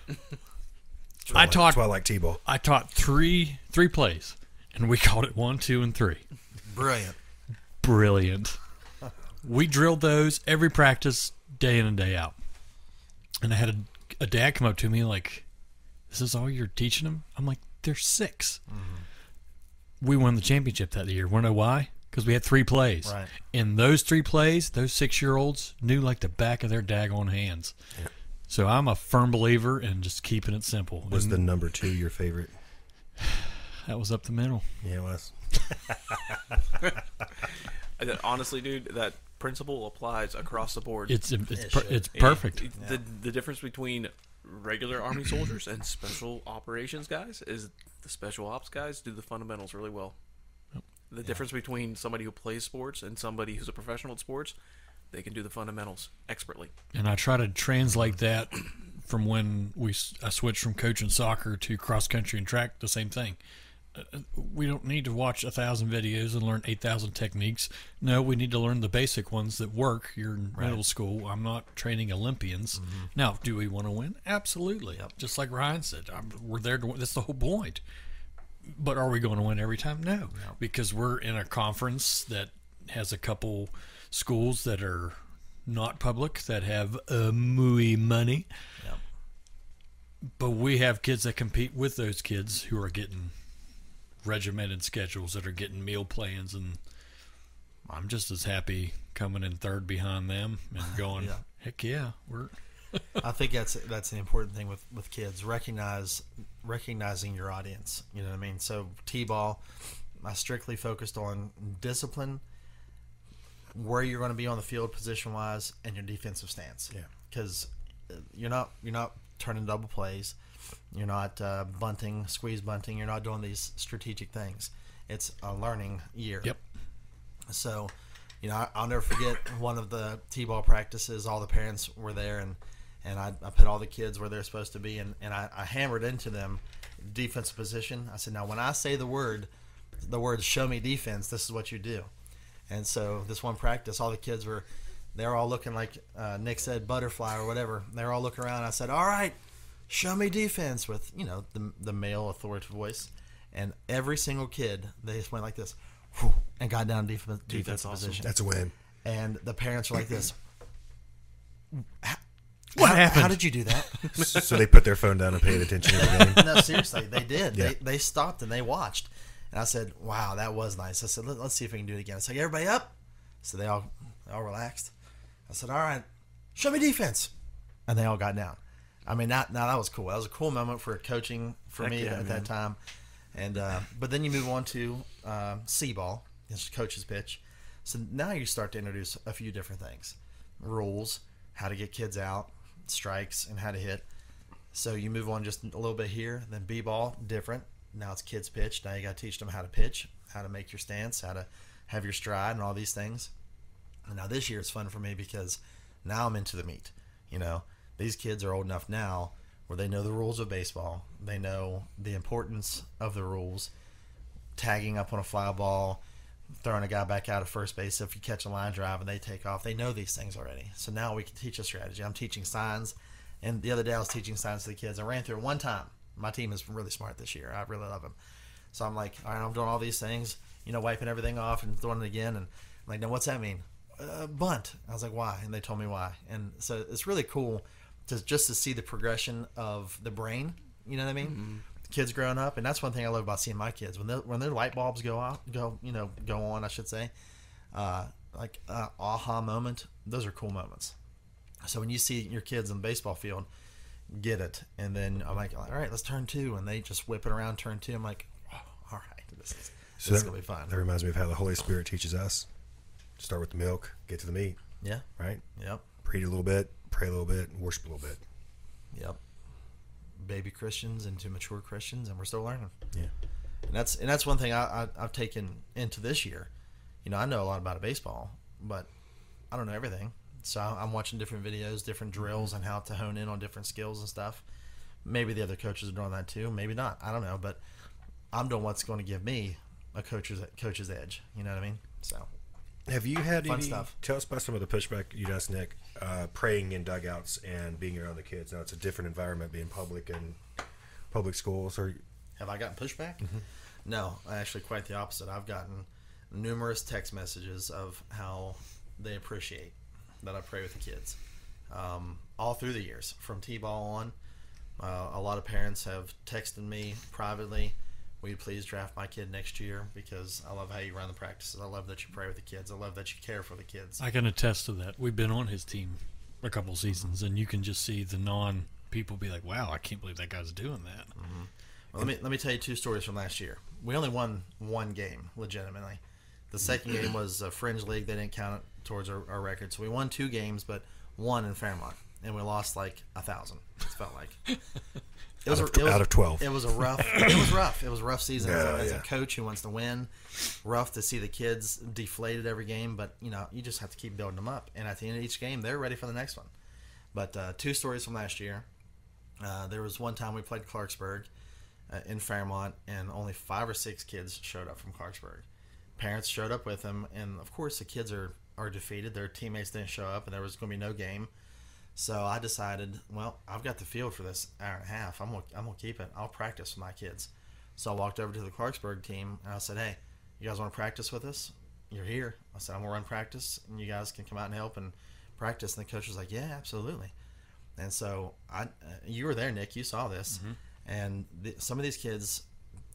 C: I taught
A: Twilight T-ball.
C: I taught three three plays, and we called it one, two, and three.
D: Brilliant.
C: Brilliant. We drilled those every practice, day in and day out. And I had a, a dad come up to me like, "This is all you're teaching them?" I'm like, "They're 6 mm-hmm. We won the championship that year. Want to know why? Because we had three plays.
D: Right.
C: And those three plays, those six year olds knew like the back of their daggone hands. Yeah. So I'm a firm believer in just keeping it simple.
A: Was
C: And
A: the number two your favorite?
C: that was up the middle.
A: Yeah, it was.
E: Honestly, dude, that principle applies across the board.
C: It's it's per, it's perfect.
E: The the difference between regular army soldiers and special operations guys is the special ops guys do the fundamentals really well. The difference between somebody who plays sports and somebody who's a professional at sports, they can do the fundamentals expertly.
C: and I try to translate that from when we s- I switched from coaching soccer to cross country and track. The same thing. We don't need to watch a thousand videos and learn eight thousand techniques. No, we need to learn the basic ones that work. You're in middle school. I'm not training Olympians. Now, do we want to win? Absolutely. Just like Ryan said, I'm, we're there to win. That's the whole point. But are we going to win every time? No, because we're in a conference that has a couple schools that are not public that have uh, muy money.
D: Yep.
C: But we have kids that compete with those kids who are getting regimented schedules that are getting meal plans and I'm just as happy coming in third behind them and going,
D: Yeah.
C: heck yeah, we're
D: I think that's that's the important thing with with kids. Recognize recognizing your audience. You know what I mean. So t-ball, I strictly focused on discipline, where you're going to be on the field position wise, and your defensive stance.
A: Yeah.
D: because uh, you're not you're not turning double plays, you're not uh, bunting, squeeze bunting. You're not doing these strategic things. It's a learning year.
C: Yep.
D: So, you know, I, I'll never forget one of the t-ball practices. All the parents were there, and and I, I put all the kids where they're supposed to be, and, and I, I hammered into them defensive position. I said, now when I say the word, the word "show me defense," this is what you do. And so this one practice, all the kids were, they're all looking like uh, Nick said, butterfly or whatever. They're all looking around. I said, all right, show me defense with you know the the male authoritative voice, and every single kid they just went like this, whew, and got down def- defensive
E: that's awesome.
D: position.
A: That's a win.
D: and the parents are like this.
C: What
D: how,
C: happened?
D: How did you do that?
A: so they put their phone down and paid attention to the game.
D: no, seriously, they did.
A: Yeah.
D: They, they stopped and they watched. And I said, "Wow, that was nice." I said, Let, "Let's see if we can do it again." I said, "Everybody up!" So they all they all relaxed. I said, "All right, show me defense," and they all got down. I mean, that now that was cool. That was a cool moment for coaching for
E: Heck
D: me
E: yeah,
D: at
E: man.
D: that time. And uh, but then you move on to uh, C ball, it's coach's pitch. So now you start to introduce a few different things, rules, how to get kids out, strikes, and how to hit. So you move on just a little bit here, then B ball, different. Now it's kids pitch. Now you got to teach them how to pitch, how to make your stance, how to have your stride, and all these things. And now this year it's fun for me because now I'm into the meat. You know, these kids are old enough now where they know the rules of baseball. They know the importance of the rules. Tagging up on a fly ball, throwing a guy back out of first base. If you catch a line drive and they take off, they know these things already. So now we can teach a strategy. I'm teaching signs, and the other day I was teaching signs to the kids. I ran through it one time. My team is really smart this year. I really love them. So I'm like, all right, I'm doing all these things, you know, wiping everything off and throwing it again. And I'm like, now what's that mean? Uh, bunt. I was like, why? And they told me why. And so it's really cool to just to see the progression of the brain. You know what I mean? Kids growing up, and that's one thing I love about seeing my kids when when their light bulbs go out, go you know go on. I should say, uh, like uh, aha moment. Those are cool moments. So when you see your kids in the baseball field get it, and then I'm like, all right, let's turn two, and they just whip it around turn two. I'm like, oh, all right, this is
A: So
D: this is gonna be fun.
A: that reminds me of how the Holy Spirit teaches us. Start with the milk, get to the meat,
D: Yeah.
A: right?
D: Yep.
A: Preach a little bit, pray a little bit, and worship a little bit.
D: Yep. Baby Christians into mature Christians, and we're still learning.
A: Yeah.
D: And that's and that's one thing I, I I've taken into this year. You know, I know a lot about baseball, but I don't know everything. So I- I'm watching different videos, different drills, and how to hone in on different skills and stuff. Maybe the other coaches are doing that too. Maybe not. I don't know, but I'm doing what's going to give me a coach's coach's edge. You know what I mean? So
A: Have you had
D: Fun
A: any?
D: stuff.
A: Tell us about some of the pushback you'd asked Nick, uh, praying in dugouts and being around the kids. Now it's a different environment, being public and public schools. Or
D: Have I gotten pushback? No, actually, quite the opposite. I've gotten numerous text messages of how they appreciate that I pray with the kids um, all through the years, from T-ball on. Uh, a lot of parents have texted me privately. Will you please draft my kid next year? Because I love how you run the practices. I love that you pray with the kids. I love that you care for the kids.
C: I can attest to that. We've been on his team a couple seasons, and you can just see the non people be like, "Wow, I can't believe that guy's doing that." Mm-hmm.
D: Well, let me let me tell you two stories from last year. We only won one game, legitimately. The second game was a fringe league; they didn't count it towards our, our record. So we won two games, but one in Fairmont, and we lost like a thousand. It felt like it was,
A: Out of-
D: a, it was
A: out of 12.
D: It was a rough. it was rough. It was a rough season as, a, as
A: yeah.
D: a coach who wants to win. Rough to see the kids deflated every game, but you know you just have to keep building them up. And at the end of each game, they're ready for the next one. But uh, two stories from last year. Uh, there was one time we played Clarksburg uh, in Fairmont, and only five or six kids showed up from Clarksburg. Parents showed up with them, and of course the kids are are defeated. Their teammates didn't show up, and there was going to be no game. So I decided, well, I've got the field for this hour and a half. I'm gonna, I'm gonna keep it. I'll practice with my kids. So I walked over to the Clarksburg team and I said, hey, you guys want to practice with us? You're here. I said, I'm gonna run practice, and you guys can come out and help and practice. And the coach was like, yeah, absolutely. And so I, uh, you were there, Nick. You saw this, and the, some of these kids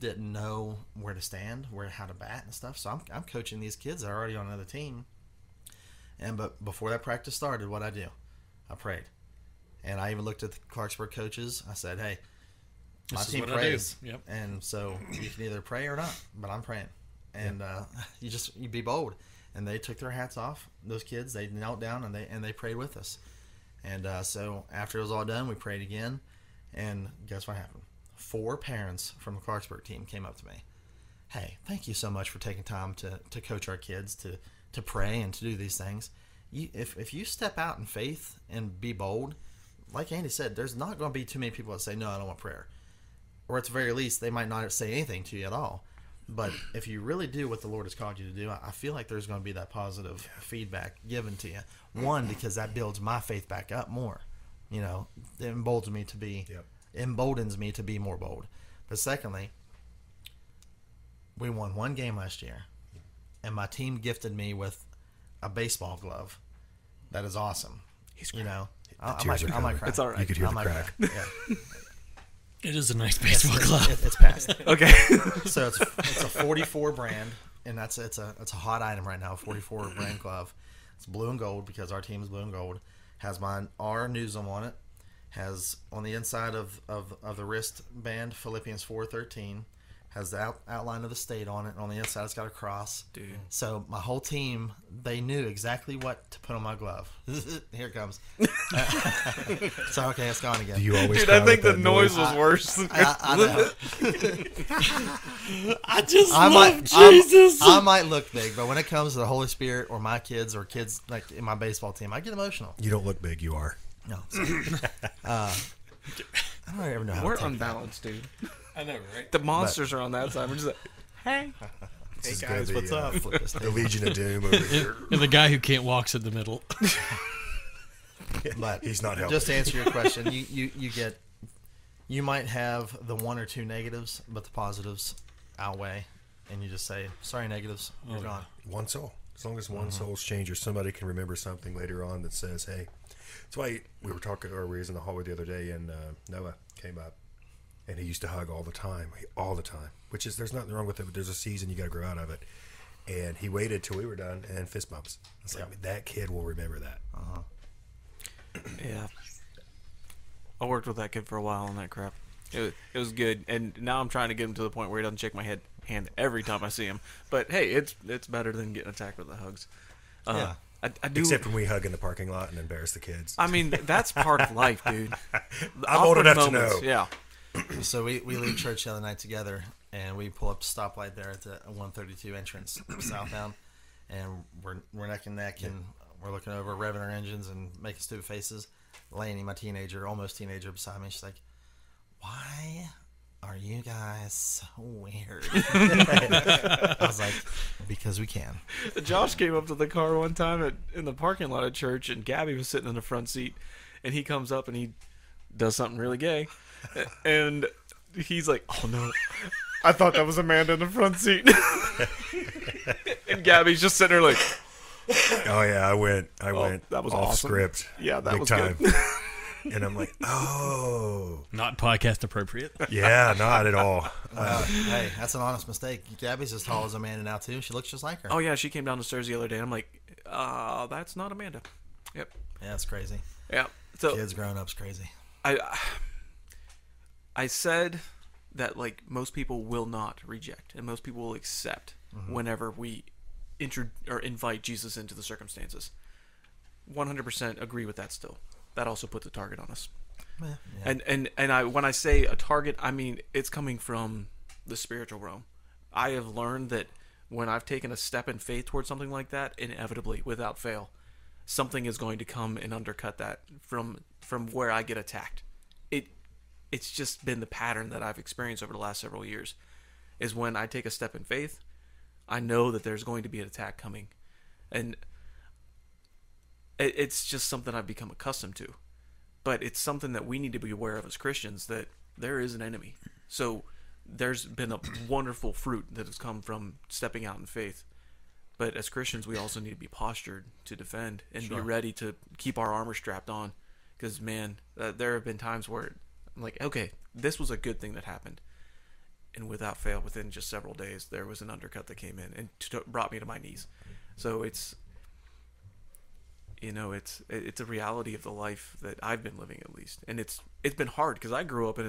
D: didn't know where to stand, where how to bat and stuff. So I'm, I'm coaching these kids that are already on another team. And but before that practice started, what I do, I prayed, and I even looked at the Clarksburg coaches. I said, "Hey, my
C: This
D: team
C: what I do."
D: prays,
C: Yep.
D: and so you can either pray or not, but I'm praying." And uh, you just you be bold. And they took their hats off. Those kids, they knelt down and they and they prayed with us. And uh, so after it was all done, we prayed again. And guess what happened? Four parents from the Clarksburg team came up to me. Hey, thank you so much for taking time to, to coach our kids, to, to pray and to do these things. You, if, if you step out in faith and be bold, like Andy said, there's not going to be too many people that say, no, I don't want prayer. Or at the very least, they might not say anything to you at all. But if you really do what the Lord has called you to do, I feel like there's going to be that positive feedback given to you. One, because that builds my faith back up more. You know, it emboldens me to be
A: Yep.
D: emboldens me to be more bold. But secondly, we won one game last year, and my team gifted me with a baseball glove. That is awesome.
E: He's
D: you know, I, I
A: tears
D: might,
A: are
D: I might
A: coming.
D: cry.
E: It's all right.
A: You could hear
D: I
A: the
D: might
A: crack.
D: Yeah.
C: It is a nice baseball
D: it's,
C: glove.
D: it- it's past.
E: Okay.
D: So it's it's a 44 brand, and that's it's a it's a hot item right now. 44 brand glove. It's blue and gold because our team is blue and gold. Has my R newsum on it. Has on the inside of, of, of the wristband Philippians 4:13. Has the out, outline of the state on it. And on the inside, it's got a cross.
E: Dude.
D: So my whole team, they knew exactly what to put on my glove. Here it comes. so okay, it's gone again.
A: Do you always?
E: Dude, I think the
A: that
E: noise was worse.
D: I, I know.
C: I just
D: I
C: love
D: might, I'm-
C: Jesus.
D: I might look big, but when it comes to the Holy Spirit or my kids or kids like in my baseball team, I get emotional.
A: You don't look big. You are.
D: No, so, uh, I don't ever know how
E: We're
D: to take
E: unbalanced, dude.
C: I know, right?
E: The monsters are on that side. We're just like, hey.
A: This
E: Hey
A: is
E: guys,
A: gonna be,
E: what's
A: uh,
E: up?
D: that. Flip this
A: The
D: thing.
A: Legion of Doom over here.
C: And the guy who can't walk's in the middle.
D: But
A: He's not helping.
D: just to answer your question, you, you you get you might have the one or two negatives, but the positives outweigh, and you just say, "Sorry, negatives, you're gone."
A: one soul. As long as one
D: Mm-hmm.
A: soul's changed, or somebody can remember something later on that says, "Hey." That's why we were talking, or we was in the hallway the other day, and uh, Noah came up, and he used to hug all the time, all the time. Which is, there's nothing wrong with it. But there's a season you got to grow out of it. And he waited till we were done, and fist bumps. It's like that kid will remember that. Uh-huh.
E: yeah. I worked with that kid for a while on that crap. It was, it was good, and now I'm trying to get him to the point where he doesn't shake my head hand every time I see him. But hey, it's it's better than getting attacked with the hugs. Uh,
D: Yeah.
E: I, I do.
A: Except when we hug in the parking lot and embarrass the kids.
E: I mean, that's part of life, dude.
A: I'm old
E: awkward
A: enough to know.
E: Yeah.
D: So we, we leave church the other night together, and we pull up stoplight there at the 132 entrance southbound, and we're we're neck and neck, and we're looking over, revving our engines and making stupid faces. Lainey, my teenager, almost teenager, beside me, she's like, "Why are you guys so weird?" I was like, "Because we can."
E: Josh came up to the car one time at, in the parking lot of church, and Gabby was sitting in the front seat, and he comes up and he does something really gay, and he's like, "Oh no, I thought that was Amanda in the front seat," and Gabby's just sitting there like,
A: oh yeah, I went. I went.
E: that was
A: off
E: awesome.
A: script.
E: Yeah, that
A: big
E: was
A: time.
E: good.
A: and I'm like, oh
C: Not podcast appropriate.
A: yeah, not at all.
D: Uh, hey, that's an honest mistake. Gabby's as tall as Amanda now too. She looks just like her.
E: "Oh yeah," she came down the stairs the other day. and I'm like, "Uh, that's not Amanda." Yep.
D: Yeah, it's crazy.
E: Yeah. So
D: Kids growing up's crazy.
E: I I said that like most people will not reject and most people will accept mm-hmm. whenever we intro or invite Jesus into the circumstances. 100% agree with that still. That also puts a target on us.
D: Yeah.
E: And and and I when I say a target, I mean it's coming from the spiritual realm. I have learned that when I've taken a step in faith towards something like that, inevitably, without fail, something is going to come and undercut that from from where I get attacked. It it's just been the pattern that I've experienced over the last several years. Is when I take a step in faith, I know that there's going to be an attack coming, and it's just something I've become accustomed to but it's something that we need to be aware of as Christians that there is an enemy. So there's been a wonderful fruit that has come from stepping out in faith. But as Christians, we also need to be postured to defend and be ready to keep our armor strapped on. Because man, uh, there have been times where I'm like, okay, this was a good thing that happened, and without fail, within just several days, there was an undercut that came in and t- brought me to my knees. So it's you know it's it's a reality of the life that I've been living at least. And it's it's been hard because I grew up in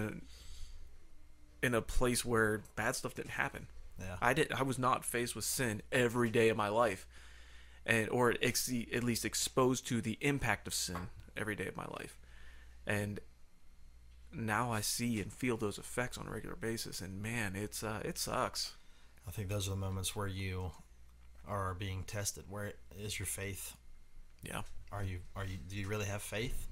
E: a in a place where bad stuff didn't happen.
D: Yeah.
E: I did I was not faced with sin every day of my life. And or ex- at least exposed to the impact of sin every day of my life. And now I see and feel those effects on a regular basis and man it's uh it sucks
D: I think those are the moments where you are being tested. Where is your faith?
E: yeah
D: Are you are you do you really have faith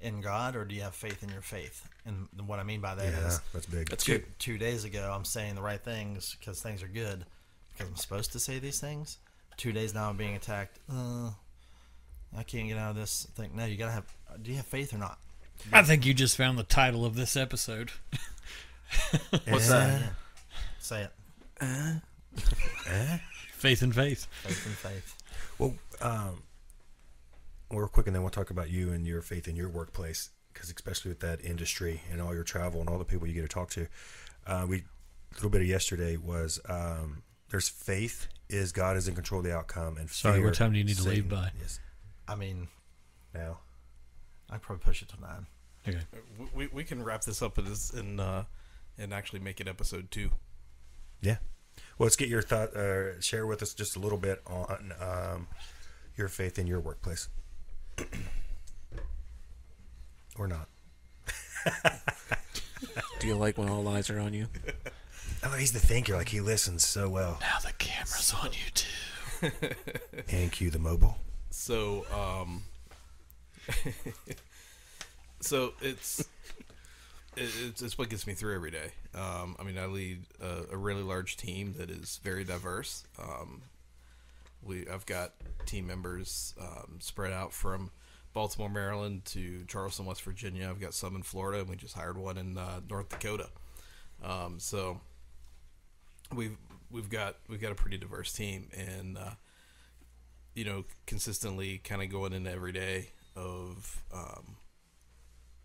D: in God or do you have faith in your faith? And what I mean by that is,
A: Yeah, that's big.
E: that's
D: two,
E: good
D: two days ago I'm saying the right things because things are good because I'm supposed to say these things. Two days now I'm being attacked. Uh, I can't get out of this thing. No, you gotta have. Do you have faith or not?
C: I think you just found the title of this episode.
E: What's that?
D: Say it.
C: Faith and faith.
D: Faith and faith.
A: Well, um, real quick, and then we'll talk about you and your faith in your workplace, because especially with that industry and all your travel and all the people you get to talk to, uh, we a little bit of yesterday was um, there's faith is God is in control of the outcome, and
C: Sorry,
A: fear,
C: what time do you need to leave
A: Satan
C: by?
A: Is
D: I mean,
A: now.
D: I'd probably push it to nine.
C: Okay.
B: We, we can wrap this up in this and uh, and actually make it episode two.
A: Yeah. Well, let's get your thought. Uh, share with us just a little bit on um, your faith in your workplace, or not.
E: Do you like when all eyes are on you?
A: Oh, he's the thinker. Like he listens so well.
C: Now the camera's on you too.
A: And cue the mobile.
B: So, um, so it's it- it's, it's what gets me through every day. Um, I mean, I lead a, a really large team that is very diverse. Um, we I've got team members um, spread out from Baltimore, Maryland to Charleston, West Virginia. I've got some in Florida, and we just hired one in uh, North Dakota. Um, so we've we've got we've got a pretty diverse team, and uh, you know, consistently kind of going into every day of um,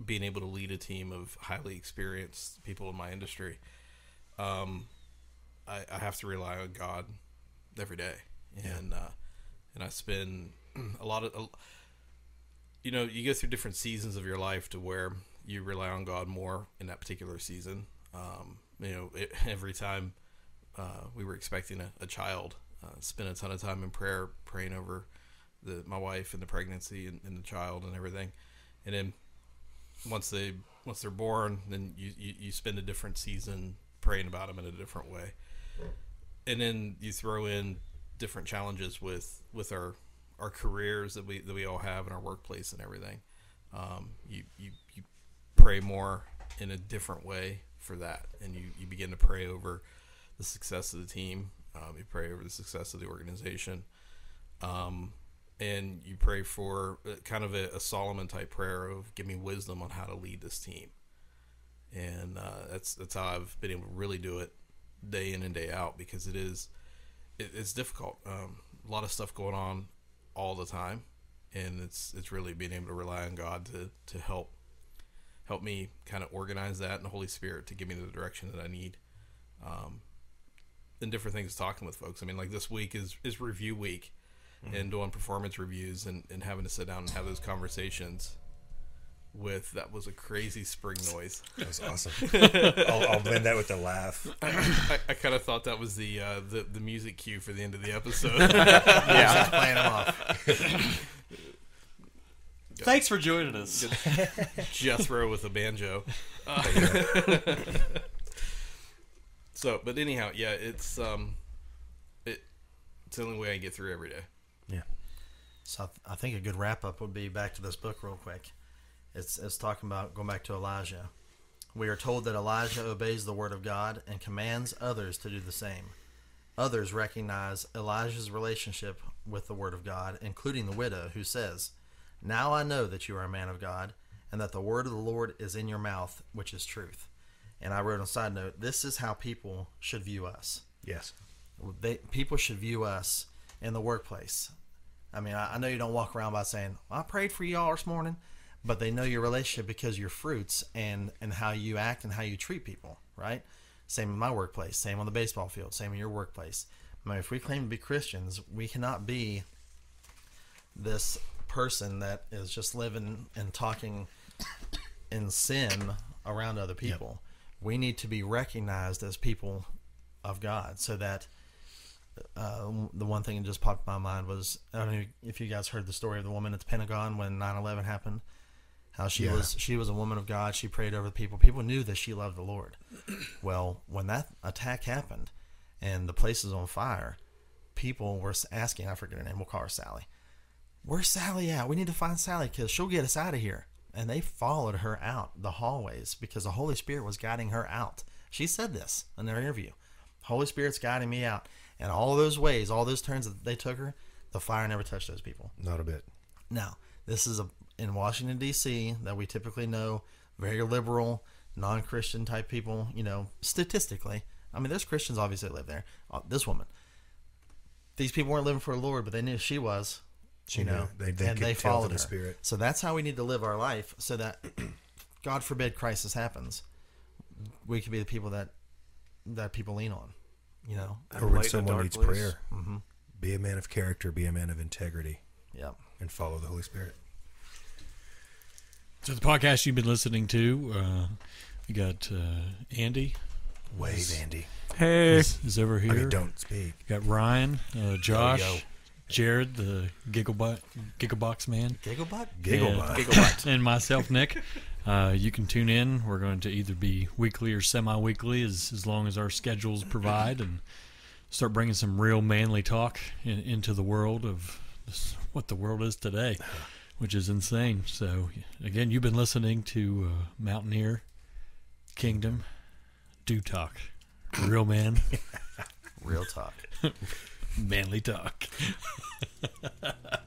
B: being able to lead a team of highly experienced people in my industry. Um, I, I have to rely on God every day, and uh, and I spend a lot of, a- you know, you go through different seasons of your life to where you rely on God more in that particular season. Um, you know, it, every time uh, we were expecting a, a child, uh, spent a ton of time in prayer, praying over the my wife and the pregnancy and, and the child and everything, and then once they once they're born, then you, you, you spend a different season praying about them in a different way, and then you throw in different challenges with with our our careers that we that we all have in our workplace and everything. Um, you, you you pray more in a different way for that, and you, you begin to pray over the success of the team. Um, you pray over the success of the organization, um, and you pray for uh, kind of a, a Solomon type prayer of give me wisdom on how to lead this team. And uh, that's that's how I've been able to really do it day in and day out because it is it, it's difficult. Um, a lot of stuff going on all the time, and it's it's really being able to rely on God to to help help me kind of organize that and the Holy Spirit to give me the direction that I need. Um, and different things talking with folks. I mean, like this week is is review week, and doing performance reviews and, and having to sit down and have those conversations. With that was a crazy spring noise.
A: That was awesome. I'll, I'll blend that with the laugh.
B: I, I kind of thought that was the, uh, the the music cue for the end of the episode.
D: Yeah. Playing them off.
C: Thanks for joining us.
B: Jethro with a banjo. Uh, so, but anyhow, yeah, it's um, it, it's the only way I get through every day.
A: Yeah.
D: So I, th- I think a good wrap up would be back to this book real quick. It's it's talking about going back to Elijah. We are told that Elijah obeys the word of God and commands others to do the same. Others recognize Elijah's relationship with the word of God, including the widow who says, "Now I know that you are a man of God, and that the word of the Lord is in your mouth, which is truth." And I wrote on a side note, "This is how people should view us."
A: Yes.
D: they people should view us in the workplace. I mean, I, I know you don't walk around by saying, "I prayed for y'all this morning," but they know your relationship because your fruits and and how you act and how you treat people, right? Same in my workplace, same on the baseball field, same in your workplace. I mean, if we claim to be Christians, we cannot be this person that is just living and talking in sin around other people. We need to be recognized as people of God so that uh, the one thing that just popped my mind was I don't know if you guys heard the story of the woman at the Pentagon when 9/11 happened. How she
A: Yeah.
D: was she was a woman of God. She prayed over the people. People knew that she loved the Lord. well, when that attack happened and the place was on fire, people were asking. I forget her name. We'll call her Sally. Where's Sally at? We need to find Sally because she'll get us out of here. And they followed her out the hallways because the Holy Spirit was guiding her out. She said this in their interview. Holy Spirit's guiding me out. And all those ways, all those turns that they took her, the fire never touched those people.
A: Not a bit.
D: Now, this is a in Washington D.C. that we typically know, very liberal, non-Christian type people. You know, statistically, I mean, there's Christians obviously that live there. Uh, this woman, these people weren't living for the Lord, but they knew she was.
A: She
D: you
A: knew.
D: know,
A: They- they
D: and they followed
A: the
D: her.
A: Spirit.
D: So that's how we need to live our life, so that God forbid crisis happens, we can be the people that that people lean on. You know.
E: That
A: Or
E: light in
A: when
E: a
A: someone
E: dark
A: needs
E: place.
A: prayer, be a man of character, be a man of integrity,
D: Yep.
A: and follow the Holy Spirit.
C: So the podcast you've been listening to, uh, we got uh, Andy
A: Wave, Andy.
E: Hey.
C: is, is over
A: I
C: here.
A: mean, don't speak.
C: got Ryan, uh, Josh,
D: yo.
C: Jared, the Gigglebot, Gigglebox man,
D: Gigglebutt.
A: Gigglebot.
C: and, and myself, Nick. Uh, you can tune in. We're going to either be weekly or semi-weekly, as as long as our schedules provide, and start bringing some real manly talk in, into the world of this, what the world is today, which is insane. So, again, you've been listening to uh, Mountaineer Kingdom Dude Talk, real man,
D: Real talk.
C: manly talk.